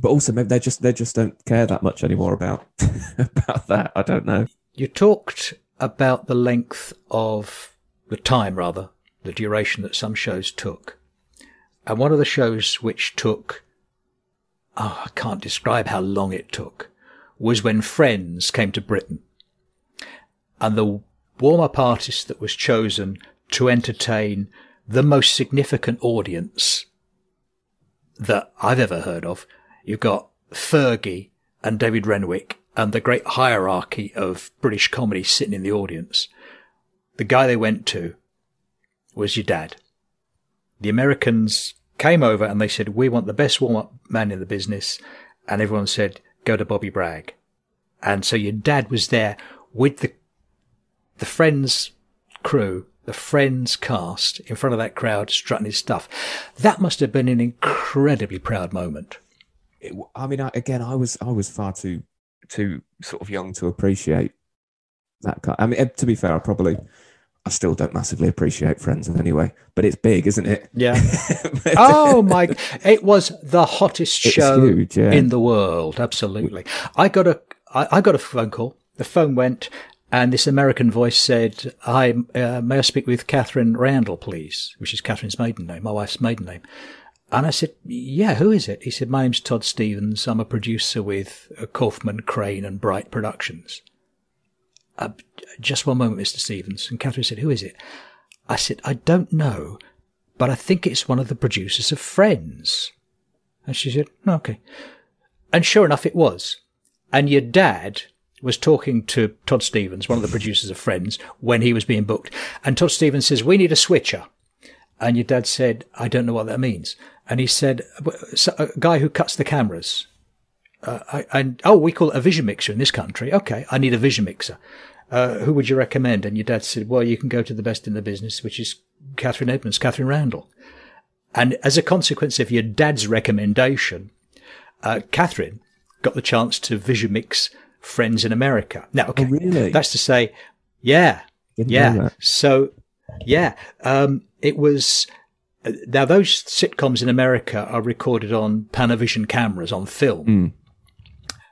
but also maybe they just they just don't care that much anymore about about that. I don't know. You talked about the length of the time, rather, the duration that some shows took. And one of the shows which took, oh, I can't describe how long it took, was when Friends came to Britain. And the warm up artist that was chosen to entertain the most significant audience that I've ever heard of. You've got Fergie and David Renwick and the great hierarchy of British comedy sitting in the audience. The guy they went to was your dad. The Americans came over and they said, we want the best warm up man in the business. And everyone said, go to Bobby Bragg. And so your dad was there with the, the Friends crew, the Friends cast in front of that crowd strutting his stuff. That must have been an incredibly proud moment. It, I mean, I, again, I was I was far too too sort of young to appreciate that. Kind I mean, eh, to be fair, I probably I still don't massively appreciate Friends anyway, but it's big, isn't it? Yeah. oh my! It was the hottest It's show huge, yeah. in the world. Absolutely. I got a I, I got a phone call. The phone went, and this American voice said, "Hi, uh, may I speak with Catherine Randall, please?" Which is Catherine's maiden name, my wife's maiden name. And I said, "Yeah, who is it?" He said, "My name's Todd Stevens. I'm a producer with Kauffman, Crane, and Bright Productions." Uh, just one moment, Mr. Stevens. And Catherine said, "Who is it?" I said, "I don't know." but I think it's one of the producers of Friends. And she said, "Oh, okay. And sure enough, it was. And your dad was talking to Todd Stevens, one of the producers of Friends, when he was being booked. And Todd Stevens says, we need a switcher. And your dad said, I don't know what that means. And he said, a guy who cuts the cameras. Uh, I, and, oh, we call it a vision mixer in this country. Okay. I need a vision mixer. Uh, who would you recommend? And your dad said, well, you can go to the best in the business, which is Catherine Edmonds, Catherine Randall. And as a consequence of your dad's recommendation, uh, Catherine got the chance to vision mix Friends in America. Now, okay, Oh, really? that's to say, yeah, Didn't yeah. So, yeah, um, it was. uh, Now, those sitcoms in America are recorded on Panavision cameras on film,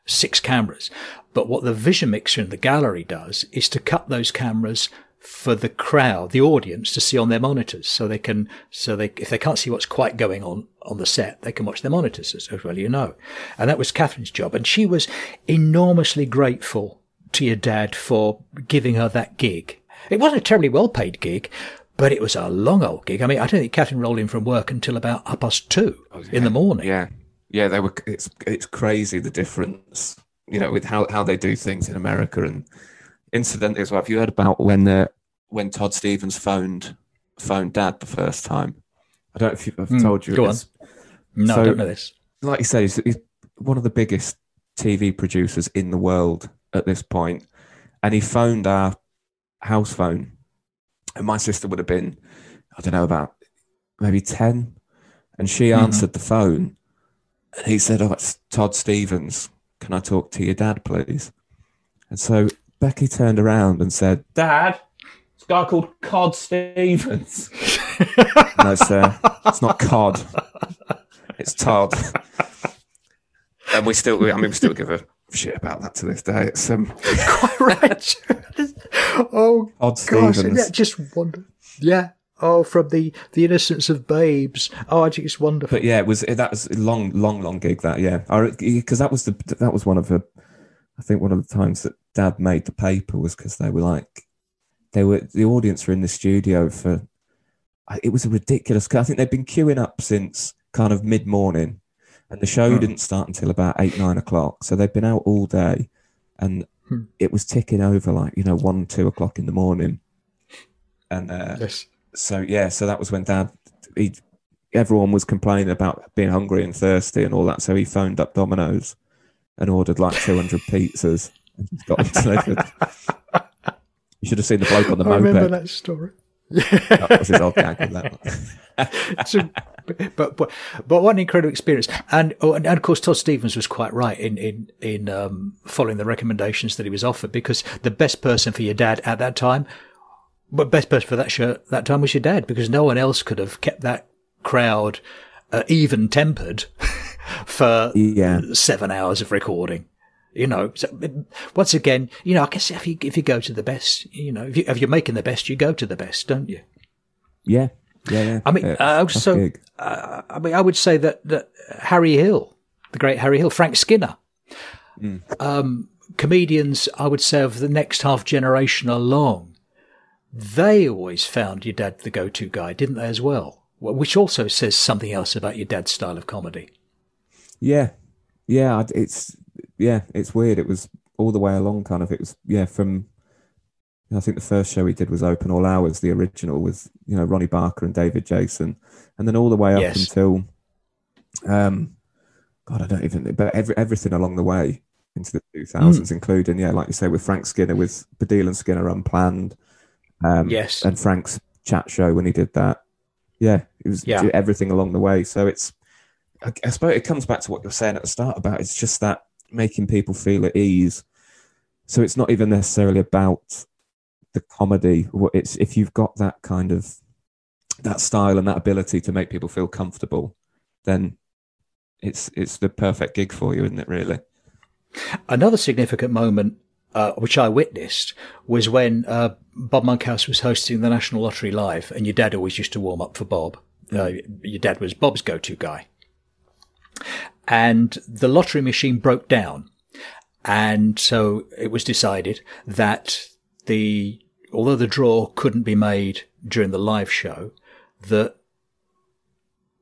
six cameras. But what the vision mixer in the gallery does is to cut those cameras for the crowd, the audience, to see on their monitors, so they can, so they, if they can't see what's quite going on on the set, they can watch their monitors as, as well, you know. And that was Catherine's job, and she was enormously grateful to your dad for giving her that gig. It wasn't a terribly well paid gig, but it was a long old gig. I mean, I don't think Catherine rolled in from work until about half past two in the morning. Yeah, yeah, they were. It's it's crazy the difference, you know, with how, how they do things in America. And incidentally as well, have you heard about when uh, when Todd Stevens phoned phoned Dad the first time? I don't know if I've told you. Go this. No, So- I don't know this. Like you said, he's, he's one of the biggest TV producers in the world at this point, and he phoned our house phone, and my sister would have been, I don't know, about maybe ten, and she Mm-hmm. answered the phone And he said, "Oh, it's Todd Stevens. Can I talk to your dad, please?" And so Becky turned around and said, "Dad, it's a guy called Cod Stevens." no, sir, it's not Cod. It's Todd. and we still, I mean, we still give a shit about that to this day. It's um, Quite right. oh, Todd gosh. Stevens. Yeah, just wonder. Yeah. Oh, from the, the innocence of babes. Oh, I think it's wonderful. But yeah, it was that was a long, long, long gig. That yeah, because that was the that was one of the, I think one of the times that Dad made the paper was because they were like, they were the audience were in the studio for, it was a ridiculous. I think they'd been queuing up since kind of mid morning, and the show Hmm. didn't start until about eight nine o'clock. So they'd been out all day, and Hmm. it was ticking over like you know one two o'clock in the morning, and uh, yes. so yeah, so that was when Dad, he, everyone was complaining about being hungry and thirsty and all that. So he phoned up Domino's and ordered like 200 pizzas and just got them delivered. You should have seen the bloke on the I remember that story. That was his old gag with that. So, but but but what an incredible experience, and oh, and of course Todd Stevens was quite right in in in um, following the recommendations that he was offered because the best person for your dad at that time, but best person for that show that time was your dad because no one else could have kept that crowd uh, even tempered for Yeah. seven hours of recording. You know, so, once again, you know, I guess if you if you go to the best, you know, if, you, if you're making the best, you go to the best, don't you? Yeah. Yeah. yeah. I mean, Yeah, uh, also, uh, I mean, I would say that, that Harry Hill, the great Harry Hill, Frank Skinner, um, comedians, I would say, of the next half generation along, they always found your dad the go-to guy, didn't they, as well? Well, Which also says something else about your dad's style of comedy. Yeah, yeah. It's yeah, it's weird. It was all the way along, kind of. It was yeah. From I think the first show we did was Open All Hours, the original with you know Ronnie Barker and David Jason, and then all the way up Yes. until um, God, I don't even. But every everything along the way into the two thousands, including yeah, like you say, with Frank Skinner, with Baddiel and Skinner Unplanned, um, Yes. and Frank's chat show when he did that. Yeah, it was Yeah. everything along the way. So it's I, I suppose it comes back to what you're saying at the start about it's just that making people feel at ease. So it's not even necessarily about the comedy. It's if you've got that kind of that style and that ability to make people feel comfortable, then it's it's the perfect gig for you, isn't it? Really? Another significant moment, uh, which I witnessed, was when uh, Bob Monkhouse was hosting the National Lottery Live, and your dad always used to warm up for Bob. Uh, your dad was Bob's go-to guy, and the lottery machine broke down, and so it was decided that the although the draw couldn't be made during the live show, that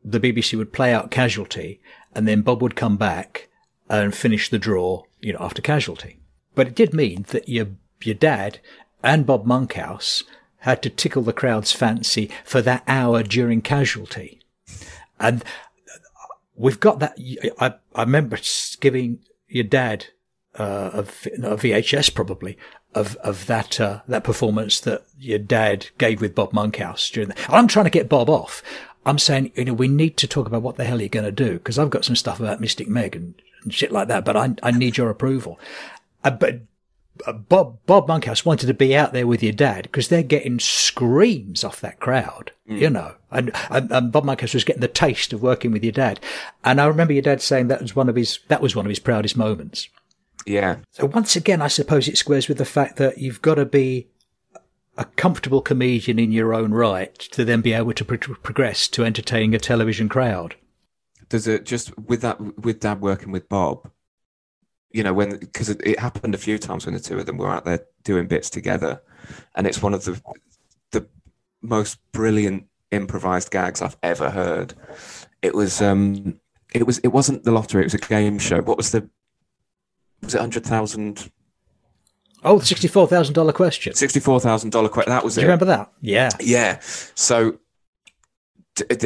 the BBC would play out Casualty, and then Bob would come back and finish the draw, you know, after Casualty. But it did mean that your your dad and Bob Monkhouse had to tickle the crowd's fancy for that hour during Casualty, and we've got that. I I remember giving your dad uh, a, VHS probably of of that uh, that performance that your dad gave with Bob Monkhouse during. The, I'm trying to get Bob off. I'm saying you know we need to talk about what the hell you're going to do because I've got some stuff about Mystic Meg and, and shit like that, but I I need your approval. Uh, but uh, Bob Bob Monkhouse wanted to be out there with your dad because they're getting screams off that crowd, you know. And, and, and Bob Monkhouse was getting the taste of working with your dad. And I remember your dad saying that was one of his that was one of his proudest moments. Yeah, So once again, I suppose it squares with the fact that you've got to be a comfortable comedian in your own right to then be able to pro- progress to entertaining a television crowd. does it just with that with Dad working with Bob? You know, when because it, it happened a few times when the two of them were out there doing bits together, and it's one of the the most brilliant improvised gags I've ever heard. It was um, it was it wasn't the lottery; it was a game show. What was the was it hundred thousand? Oh, the sixty-four thousand dollar question. Sixty-four thousand dollar question. That was it. Do it. you remember that? Yeah. Yeah. So,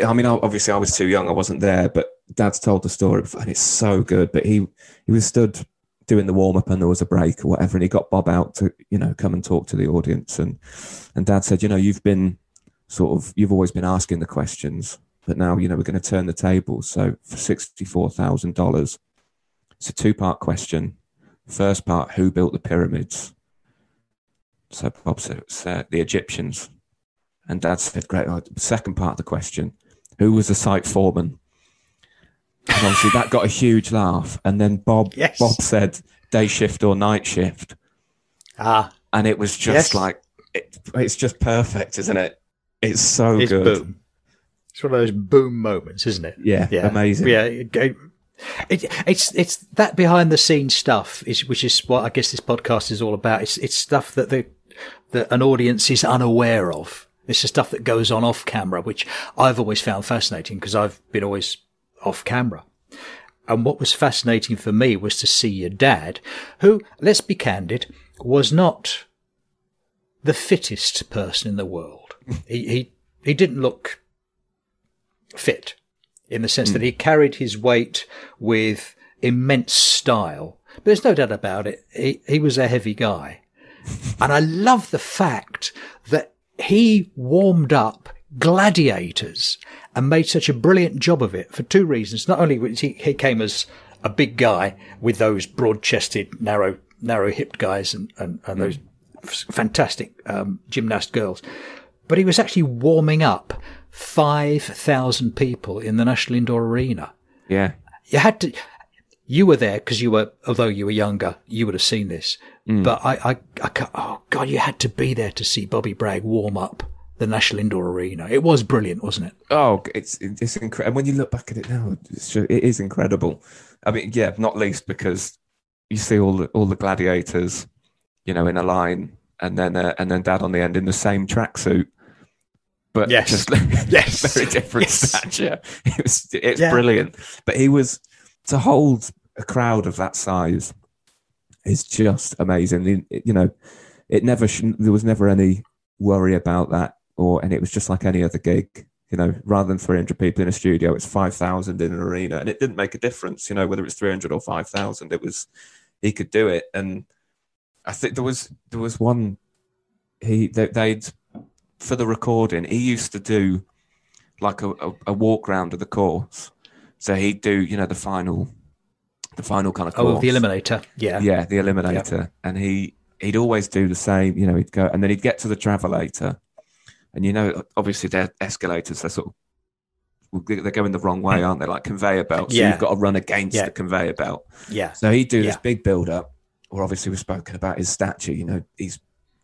I mean, obviously, I was too young; I wasn't there. But Dad's told the story, and it's so good. But he he was stood doing the warm up, and there was a break or whatever, and he got Bob out to you know come and talk to the audience, and and Dad said, you know, you've been sort of you've always been asking the questions, but now you know we're going to turn the tables. So for sixty four thousand dollars, it's a two part question. First part: Who built the pyramids? So Bob said it was uh, the Egyptians, and Dad said, "Great." Second part of the question: Who was the site foreman? And obviously that got a huge laugh. And then Bob Yes. Bob said day shift or night shift, Ah, and it was just Yes. like it, it's just perfect, isn't it? It's so it's good. boom. It's one of those boom moments, isn't it? Yeah, Yeah, amazing. Yeah, it, it, it's it's that behind the scenes stuff, is, which is what I guess this podcast is all about. It's it's stuff that the that an audience is unaware of. It's the stuff that goes on off camera, which I've always found fascinating because I've been always off camera. And what was fascinating for me was to see your dad, who, let's be candid, was not the fittest person in the world. He, he, he didn't look fit in the sense that he carried his weight with immense style. But there's no doubt about it. He, he was a heavy guy. And I love the fact that he warmed up gladiators and made such a brilliant job of it for two reasons. Not only was he, he came as a big guy with those broad chested, narrow, narrow hipped guys and, and, and those f- fantastic um, gymnast girls, but he was actually warming up 5,000 people in the National Indoor Arena. Yeah, you had to you were there because you were although you were younger you would have seen this. Mm. But I, I i oh god you had to be there to see bobby bragg warm up the national indoor arena. It was brilliant wasn't it? Oh, it's it's incredible. And when you look back at it now, it's just, it is incredible. I mean, yeah, not least because you see all the all the gladiators, you know, in a line, and then uh, and then Dad on the end in the same tracksuit, but Yes. just Yes. very different Yes. stature. It was it's Yeah. brilliant. But he was to hold a crowd of that size is just amazing. You know, it never sh- there was never any worry about that, or and it was just like any other gig. You know, rather than 300 people in a studio, it's 5,000 in an arena, and it didn't make a difference. You know, whether it's 300 or 5,000, it was he could do it. And I think there was there was one he they, they'd for the recording. He used to do like a, a, a walk round of the course, so he'd do you know the final the final kind of course. oh the eliminator yeah Yeah, the eliminator. And he he'd always do the same, you know, he'd go and then he'd get to the travelator. And you know, obviously they're escalators, they're sort of they're going the wrong way, aren't they? Like conveyor belts. So Yeah. you've got to run against Yeah. the conveyor belt. yeah So he'd do this Yeah. big build up, or obviously we've spoken about his statue, you know, he's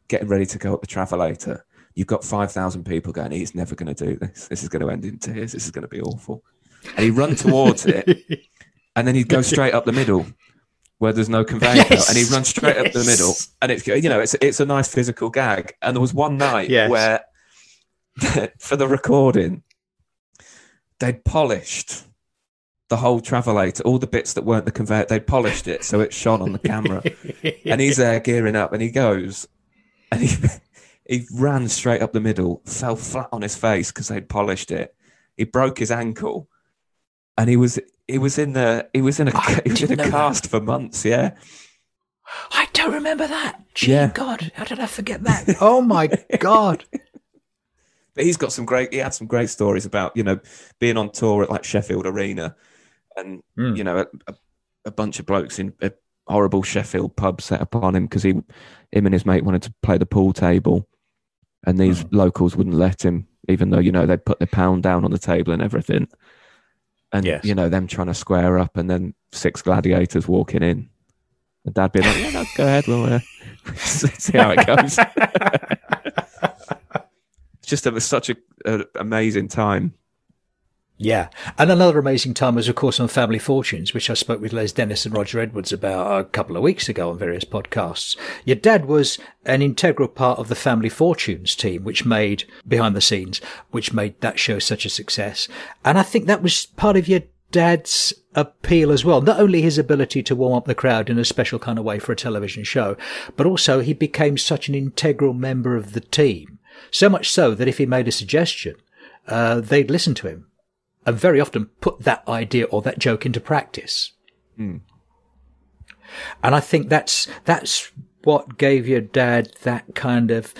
getting ready to go up the travelator. You've got 5,000 people going, he's never going to do this. This is going to end in tears. This is going to be awful. And he'd run towards it, and then he'd go straight up the middle where there's no conveyor Yes, belt, and he'd run straight up the middle. And it's you know it's it's a nice physical gag. And there was one night Yes. where for the recording they'd polished the whole travelator, all the bits that weren't the conveyor. They'd polished it so it shone on the camera. and he's there gearing up, and he goes, and he he ran straight up the middle, fell flat on his face because they'd polished it. He broke his ankle, and he was he was in the he was in a I he was in didn't a know that. cast for months. Yeah, i don't remember that Gee, Yeah. god how did i forget that oh my god but he's got some great. He had some great stories about you know being on tour at like Sheffield Arena, and Mm. you know a, a, a bunch of blokes in a horrible Sheffield pub set upon him because he him and his mate wanted to play the pool table, and these Mm. locals wouldn't let him, even though you know they'd put their pound down on the table and everything. And Yes. you know them trying to square up, and then six gladiators walking in, and Dad being like, "Yeah, no, go ahead, we'll uh, see how it goes." it's just was such a, a amazing time. Yeah. And another amazing time was, of course, on Family Fortunes, which I spoke with Les Dennis and Roger Edwards about a couple of weeks ago on various podcasts. Your dad was an integral part of the Family Fortunes team, which made, behind the scenes, which made that show such a success. And I think that was part of your dad's appeal as well. Not only his ability to warm up the crowd in a special kind of way for a television show, but also he became such an integral member of the team. So much so that if he made a suggestion, uh, they'd listen to him and very often put that idea or that joke into practice. Hmm. And I think that's that's what gave your dad that kind of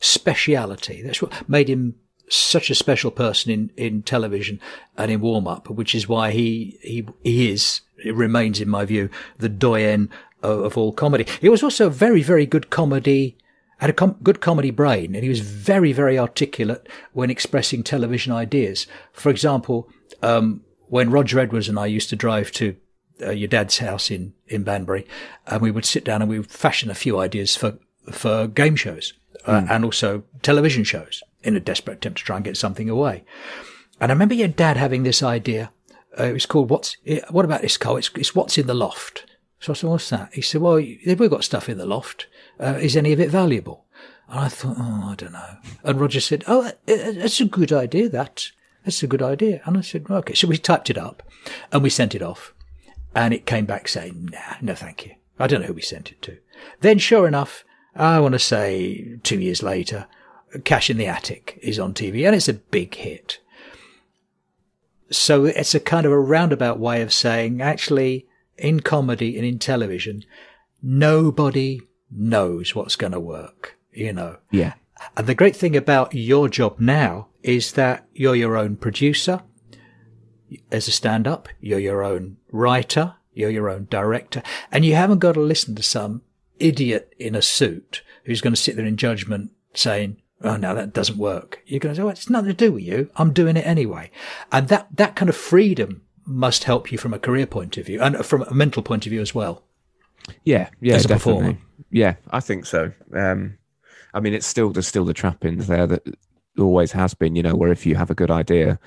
speciality. That's what made him such a special person in, in television and in warm up, which is why he, he, he is, it remains in my view, the doyen of, of all comedy. He was also a very, very good comedy, had a com- good comedy brain and he was very, very articulate when expressing television ideas. For example, um, when Roger Edwards and I used to drive to uh, your dad's house in, in Banbury and we would sit down and we would fashion a few ideas for, for game shows uh, mm. and also television shows in a desperate attempt to try and get something away. And I remember your dad having this idea. Uh, it was called "What's What about this car? It's, it's what's in the loft." So I said, "What's that?" He said, "Well, we've got stuff in the loft. Uh, is any of it valuable?" And I thought, "Oh, I don't know." And Roger said, "Oh, that's a good idea. That that's a good idea." And I said, "Okay." So we typed it up, and we sent it off, and it came back saying, "Nah, no, thank you." I don't know who we sent it to. Then, sure enough, I want to say two years later, Cash in the Attic is on TV and it's a big hit. So it's a kind of a roundabout way of saying actually in comedy and in television, nobody knows what's going to work, you know. Yeah. And the great thing about your job now is that you're your own producer as a stand up, you're your own writer, you're your own director, and you haven't got to listen to some idiot in a suit who's going to sit there in judgment saying, Oh, no, that doesn't work. You're going to say, well, it's nothing to do with you. I'm doing it anyway. And that, that kind of freedom must help you from a career point of view and from a mental point of view as well. Yeah, yeah, definitely. Performer. Yeah, I think so. Um, I mean, it's still there's still the trappings there that always has been. You know, where if you have a good idea,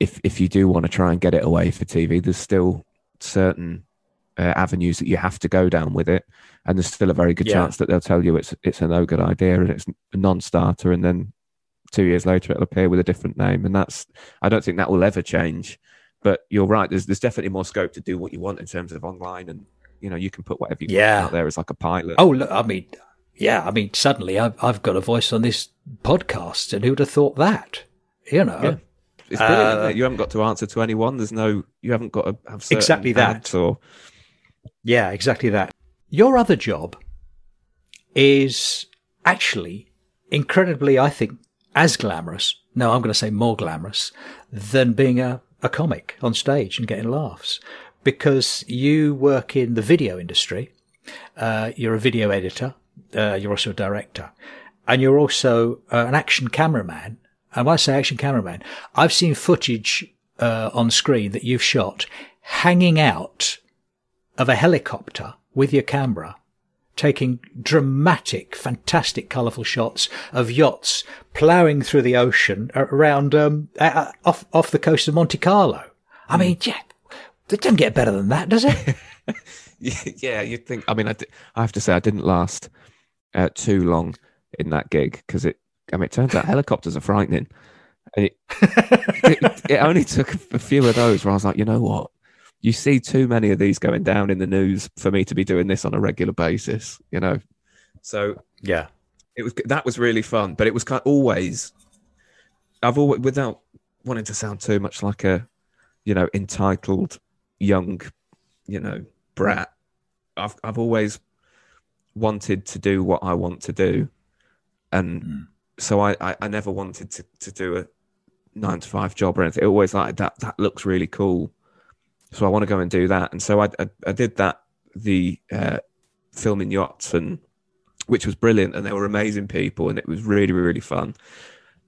if if you do want to try and get it away for TV, there's still certain uh, avenues that you have to go down with it, and there's still a very good yeah. chance that they'll tell you it's it's a no good idea and it's a non-starter, and then two years later it'll appear with a different name, and that's I don't think that will ever change. But you're right. There's there's definitely more scope to do what you want in terms of online, and you know you can put whatever you yeah. out there as like a pilot. Oh, look, I mean, yeah, I mean, suddenly I've I've got a voice on this podcast, and who'd have thought that? You know. Yeah. It's brilliant. Uh, you haven't got to answer to anyone. There's no. You haven't got to have exactly that. Or yeah, exactly that. Your other job is actually incredibly, I think, as glamorous. No, I'm going to say more glamorous than being a, a comic on stage and getting laughs because you work in the video industry. Uh, you're a video editor. Uh, you're also a director and you're also uh, an action cameraman. And when I say action cameraman, I've seen footage uh, on screen that you've shot hanging out of a helicopter with your camera, taking dramatic, fantastic, colourful shots of yachts ploughing through the ocean around um, uh, off off the coast of Monte Carlo. I mean, yeah, it doesn't get better than that, does it? yeah, you'd think. I mean, I, I have to say, I didn't last uh, too long in that gig because it. I mean, it turns out helicopters are frightening. It, it, it, only took a few of those where I was like, you know what? you see too many of these going down in the news for me to be doing this on a regular basis, you know. So yeah, it was that was really fun, but it was kind of always. I've always without wanting to sound too much like a, you know, entitled young, you know, brat. I've I've always wanted to do what I want to do, and mm. so I, I I never wanted to to do a nine to five job or anything. It always like that that looks really cool so I want to go and do that. And so I, I, I did that, the uh, filming yachts, and which was brilliant. And they were amazing people, and it was really, really fun.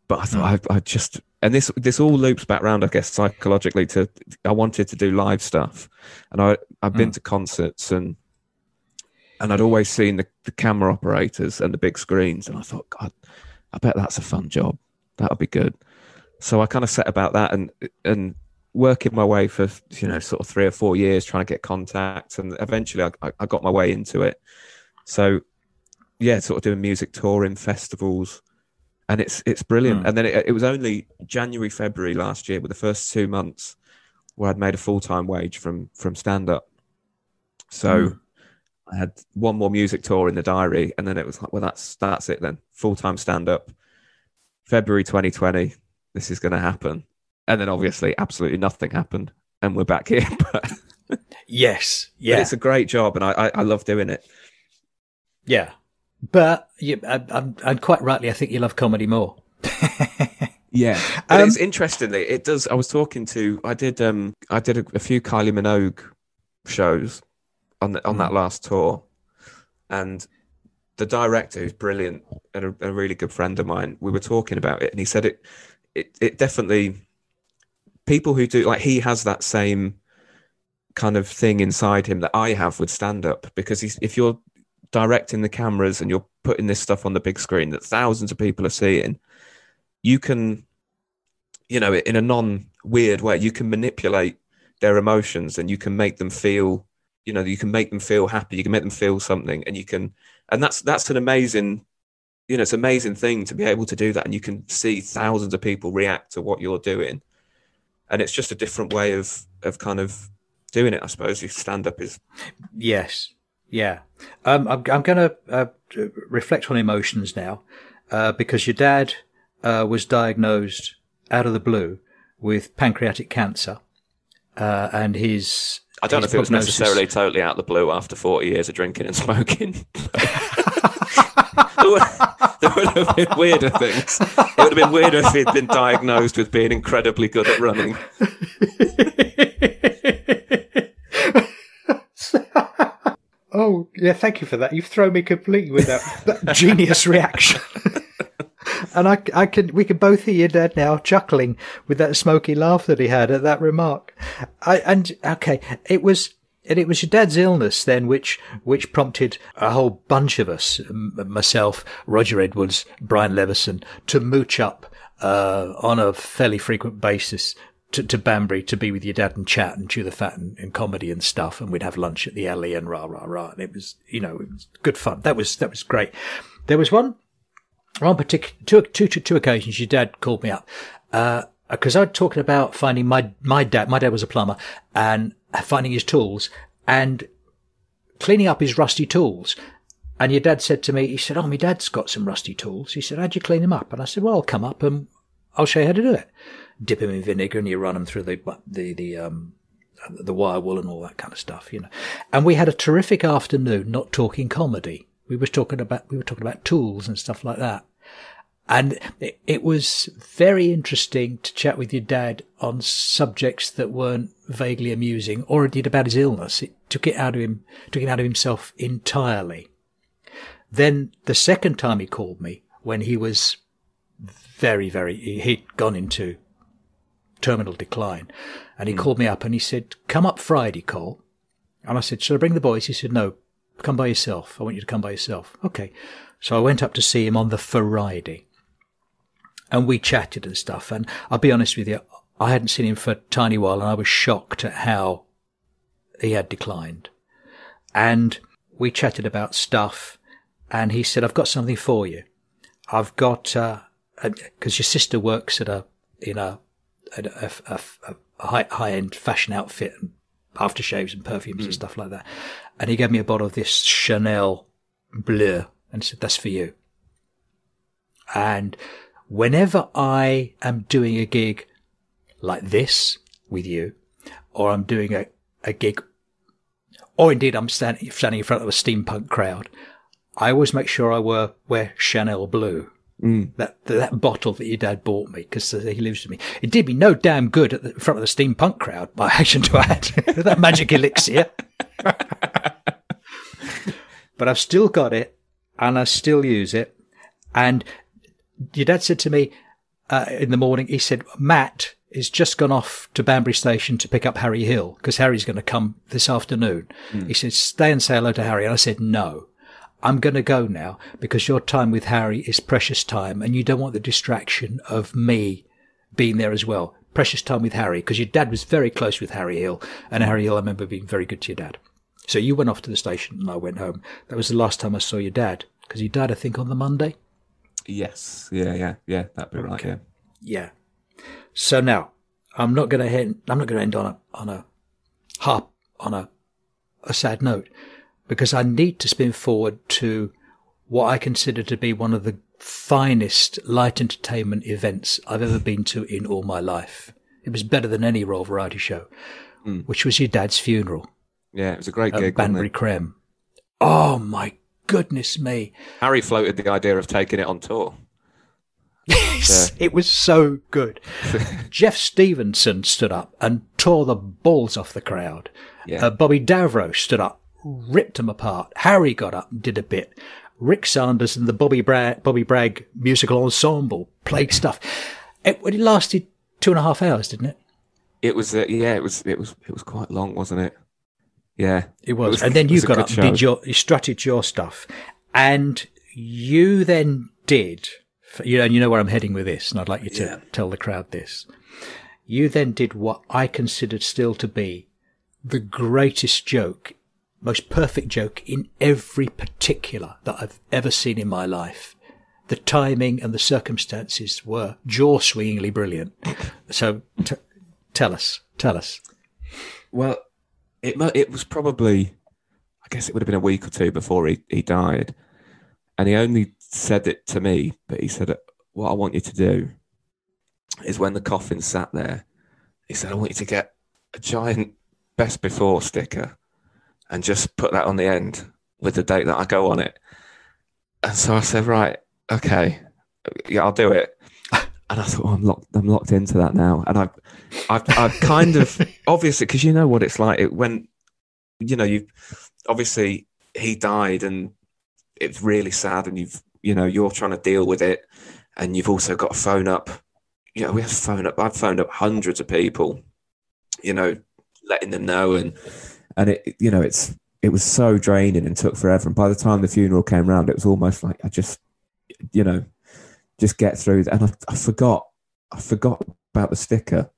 But I thought mm. I, I just, and this this all loops back around, I guess, psychologically to I wanted to do live stuff, and I I've been mm. to concerts and and I'd always seen the, the camera operators and the big screens, and I thought, God, I bet that's a fun job. That would be good. So I kind of set about that, and and working my way for you know sort of three or four years trying to get contacts and eventually I, I got my way into it so yeah sort of doing music touring festivals and it's it's brilliant mm. and then it, it, was only january february last year with the first two months where i'd made a full-time wage from from stand-up so mm. i had one more music tour in the diary and then it was like well that's that's it then full-time stand-up february 2020 this is going to happen and then obviously absolutely nothing happened, and we're back here. But yes, yeah, but it's a great job, and I, I, I love doing it. Yeah, but you, and quite rightly, I think you love comedy more. Yeah, but um, it's interestingly, it does. I was talking to, I did, um, I did a, a few Kylie Minogue shows on the, on that hmm. last tour, and the director, who's brilliant and a, a, really good friend of mine, we were talking about it, and he said it, it, it definitely, people who do like he has that same kind of thing inside him that I have with stand up because he's, if you're directing the cameras and you're putting this stuff on the big screen that thousands of people are seeing you can, you know, in a non weird way, you can manipulate their emotions and you can make them feel, you know, you can make them feel happy, you can make them feel something, and you can, and that's that's an amazing, you know, it's an amazing thing to be able to do that, and you can see thousands of people react to what you're doing, and it's just a different way of of kind of doing it, I suppose. Your stand up is, yes, yeah. Um, I'm I'm going to uh, reflect on emotions now, uh, because your dad uh, was diagnosed out of the blue with pancreatic cancer, uh, and his. I don't his know if prognosis... it was necessarily totally out of the blue after 40 years of drinking and smoking. there, would, there would have been weirder things. It would have been weirder if he'd been diagnosed with being incredibly good at running. oh, yeah, thank you for that. You've thrown me completely with that, that genius reaction and I, I can, we can both hear your dad now chuckling with that smoky laugh that he had at that remark. I, and okay, it was, and it was your dad's illness then which which prompted a whole bunch of us, myself, Roger Edwards, Brian Leveson, to mooch up uh, on a fairly frequent basis to, to Banbury to be with your dad and chat and chew the fat and, and, comedy and stuff, and we'd have lunch at the alley and rah rah rah, and it was you know it was good fun. That was that was great. There was one on particular two, two, two, two occasions, your dad called me up because uh, I was talking about finding my my dad. My dad was a plumber and finding his tools and cleaning up his rusty tools. And your dad said to me, he said, "Oh, my dad's got some rusty tools." He said, "How'd you clean them up?" And I said, "Well, I'll come up and I'll show you how to do it. Dip him in vinegar and you run him through the the the um." the wire wool and all that kind of stuff, you know. And we had a terrific afternoon not talking comedy. We were talking about, we were talking about tools and stuff like that. And it, it was very interesting to chat with your dad on subjects that weren't vaguely amusing or indeed about his illness. It took it out of him, took him out of himself entirely. Then the second time he called me when he was very, very, he'd gone into terminal decline and he mm. called me up and he said, come up Friday, Cole. And I said, should I bring the boys? He said, no, Come by yourself. I want you to come by yourself. Okay. So I went up to see him on the Friday and we chatted and stuff. And I'll be honest with you, I hadn't seen him for a tiny while and I was shocked at how he had declined. And we chatted about stuff and he said, I've got something for you. I've got, uh, because your sister works at a, in a, a, a, a high, high end fashion outfit and aftershaves and perfumes mm. and hmm. stuff like that. And he gave me a bottle of this Chanel Bleu and said, that's for you. And whenever I am doing a gig like this with you, or I'm doing a, a gig, or indeed I'm standing, standing in front of a steampunk crowd, I always make sure I wear, wear Chanel Bleu. Mm. That that bottle that your dad bought me because he lives with me. It did me no damn good at the front of the steampunk crowd. By action to add that magic elixir, but I've still got it and I still use it. And your dad said to me uh, in the morning, he said, Matt is just gone off to Banbury Station to pick up Harry Hill because Harry's going to come this afternoon. Mm. He said, stay and say hello to Harry. And I said, no. I'm going to go now because your time with Harry is precious time and you don't want the distraction of me being there as well. Precious time with Harry because your dad was very close with Harry Hill and Harry Hill, I remember being very good to your dad. So you went off to the station and I went home. That was the last time I saw your dad because he died, I think, on the Monday. Yes. Yeah. Yeah. Yeah. That'd be okay. right. Yeah. Yeah. So now I'm not going to end. I'm not going to end on a on a harp on a a sad note because I need to spin forward to what I consider to be one of the finest light entertainment events I've ever been to in all my life. It was better than any Royal Variety Show, mm. which was your dad's funeral. Yeah, it was a great gig. Banbury Creme. Oh my goodness me! Harry floated the idea of taking it on tour. Yes, it was so good. Jeff Stevenson stood up and tore the balls off the crowd. Yeah. Uh, Bobby Davro stood up, ripped them apart. Harry got up and did a bit. Rick Sanders and the Bobby Bragg, Bobby Bragg musical ensemble played stuff. It, it lasted two and a half hours, didn't it? It was, uh, yeah, it was, it was, it was quite long, wasn't it? Yeah, It was. was- and then you got up and did your, you strutted your stuff. And you then did, you know, and you know where I'm heading with this, and I'd like you to Yeah. tell the crowd this. You then did what I considered still to be the greatest joke, most perfect joke in every particular that I've ever seen in my life. The timing and the circumstances were jaw swingingly brilliant. So t- tell us, tell us. Well, it it was probably, I guess it would have been a week or two before he, he died, and he only said it to me, but he said, "What I want you to do is when the coffin sat there, he said, I want you to get a giant best before sticker and just put that on the end with the date that I go on it." And so I said, "Right, okay, yeah, I'll do it." And I thought, oh, I'm locked. I'm locked into that now, and I've, I've, I've kind of obviously because you know what it's like it, when, you know, you obviously he died, and it's really sad, and you've, you know, you're trying to deal with it, and you've also got to phone up. You know, we have phone up. I've phoned up hundreds of people, you know, letting them know, and and it, you know, it's it was so draining and took forever. And by the time the funeral came round, it was almost like I just, you know, just get through. And I, I forgot, I forgot about the sticker.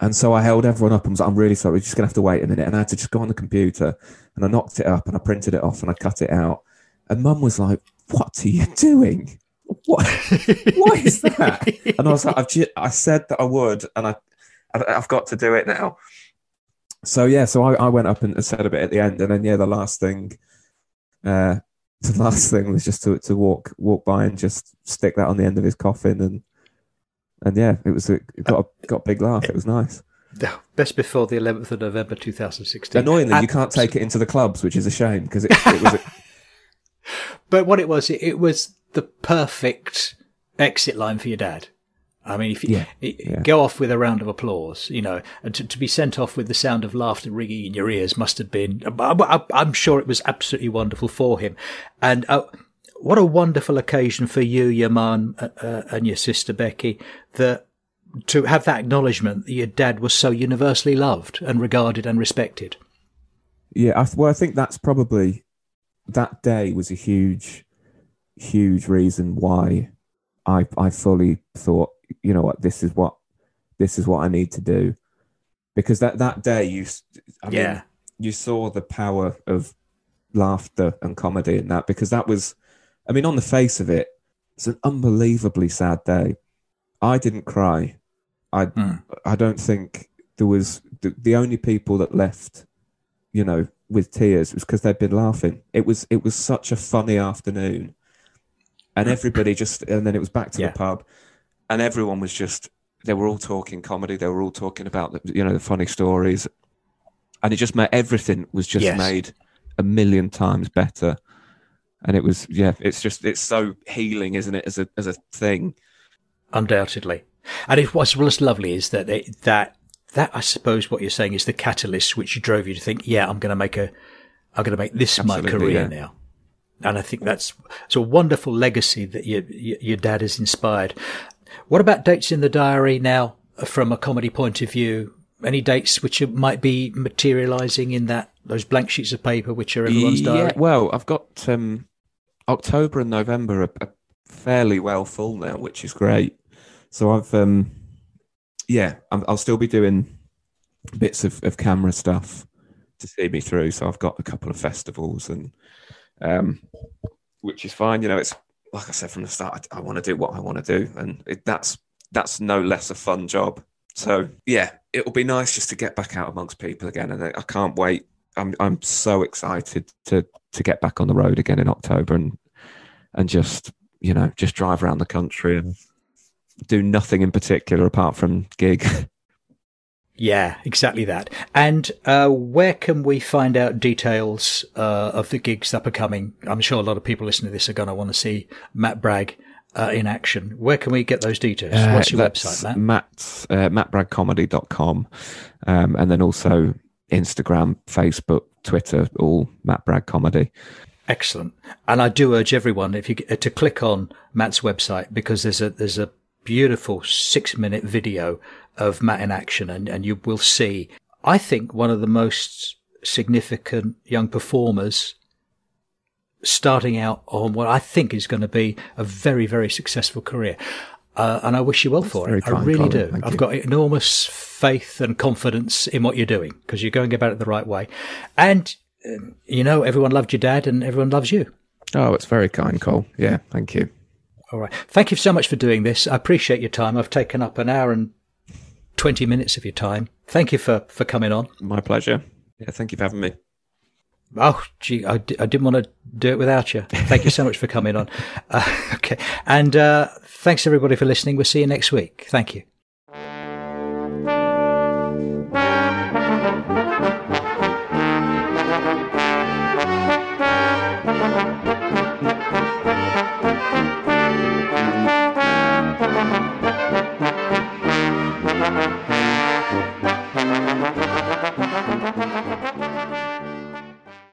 And so I held everyone up and was like, I'm really sorry, we're just going to have to wait a minute. And I had to just go on the computer and I knocked it up and I printed it off and I cut it out. And mum was like, What are you doing? What, what is that? And I was like, I've ju- I said that I would and I- I've got to do it now. So yeah, so I, I went up and said a bit at the end. And then, yeah, the last thing, uh, the last thing was just to, to walk walk by and just stick that on the end of his coffin and and yeah, it was a, it got a, got a big laugh. It was nice. Best before the 11th of November 2016. Annoyingly, And- you can't take it into the clubs, which is a shame because it, it was. A, But what it was, it, it was the perfect exit line for your dad. I mean, if you Yeah, yeah. go off with a round of applause, you know, and to, to be sent off with the sound of laughter ringing in your ears must have been, I, am sure it was absolutely wonderful for him. And uh, what a wonderful occasion for you, your mum, uh, uh, and your sister Becky, that to have that acknowledgement that your dad was so universally loved and regarded and respected. yeah, I, well, I think that's probably that day was a huge, huge reason why I I fully thought, you know what, this is what this is what I need to do, because that that day you, I mean, Yeah. you saw the power of laughter and comedy in that because that was I mean on the face of it it's an unbelievably sad day. I didn't cry. I Hmm. I don't think there was the, the only people that left you know with tears was because they'd been laughing. It was it was such a funny afternoon and hmm. everybody just and then it was back to Yeah. the pub and everyone was just they were all talking comedy they were all talking about the, you know the funny stories and it just made everything was just Yes. made a million times better and it was yeah it's just it's so healing isn't it as a as a thing undoubtedly. And it, what's what's lovely is that they, that that I suppose what you're saying is the catalyst which drove you to think, yeah, I'm going to make a, I'm going to make this my career yeah. now. And I think that's it's a wonderful legacy that your your dad has inspired. What about dates in the diary now, from a comedy point of view? Any dates which might be materialising in that those blank sheets of paper, which are everyone's diary? yeah well i've got um october and november are, are fairly well full now which is great so i've um yeah I'm, i'll still be doing bits of, of camera stuff to see me through so i've got a couple of festivals and um which is fine. You know it's like i said from the start i, I want to do what i want to do and it, that's that's no less a fun job. So yeah it'll be nice just to get back out amongst people again and i, can't wait. I'm I'm so excited to to get back on the road again in October and and just you know just drive around the country and do nothing in particular apart from gig. Yeah, exactly that. And uh, where can we find out details uh, of the gigs that are coming? I'm sure a lot of people listening to this are going to want to see Matt Bragg uh, in action. Where can we get those details? What's your website, Matt? Matt's, uh, mattbraggcomedy.com. Um, and then also Instagram, Facebook, Twitter, all Matt Bragg Comedy. Excellent. And I do urge everyone if you get, to click on Matt's website because there's a there's a beautiful six minute video of Matt in action, and, and you will see. I think one of the most significant young performers starting out on what I think is going to be a very very successful career. Uh, and I wish you well That's for it. I really Colin. do. Thank I've you. got enormous faith and confidence in what you're doing because you're going about it the right way. And, uh, you know, everyone loved your dad and everyone loves you. Oh, it's very kind, Cole. Yeah, thank you. All right. Thank you so much for doing this. I appreciate your time. I've taken up an hour and 20 minutes of your time. Thank you for, for coming on. My pleasure. Yeah, thank you for having me. Oh, gee, I, d- I didn't want to do it without you. Thank you so much for coming on. Uh, okay. And uh, thanks everybody for listening. We'll see you next week. Thank you. Thank you.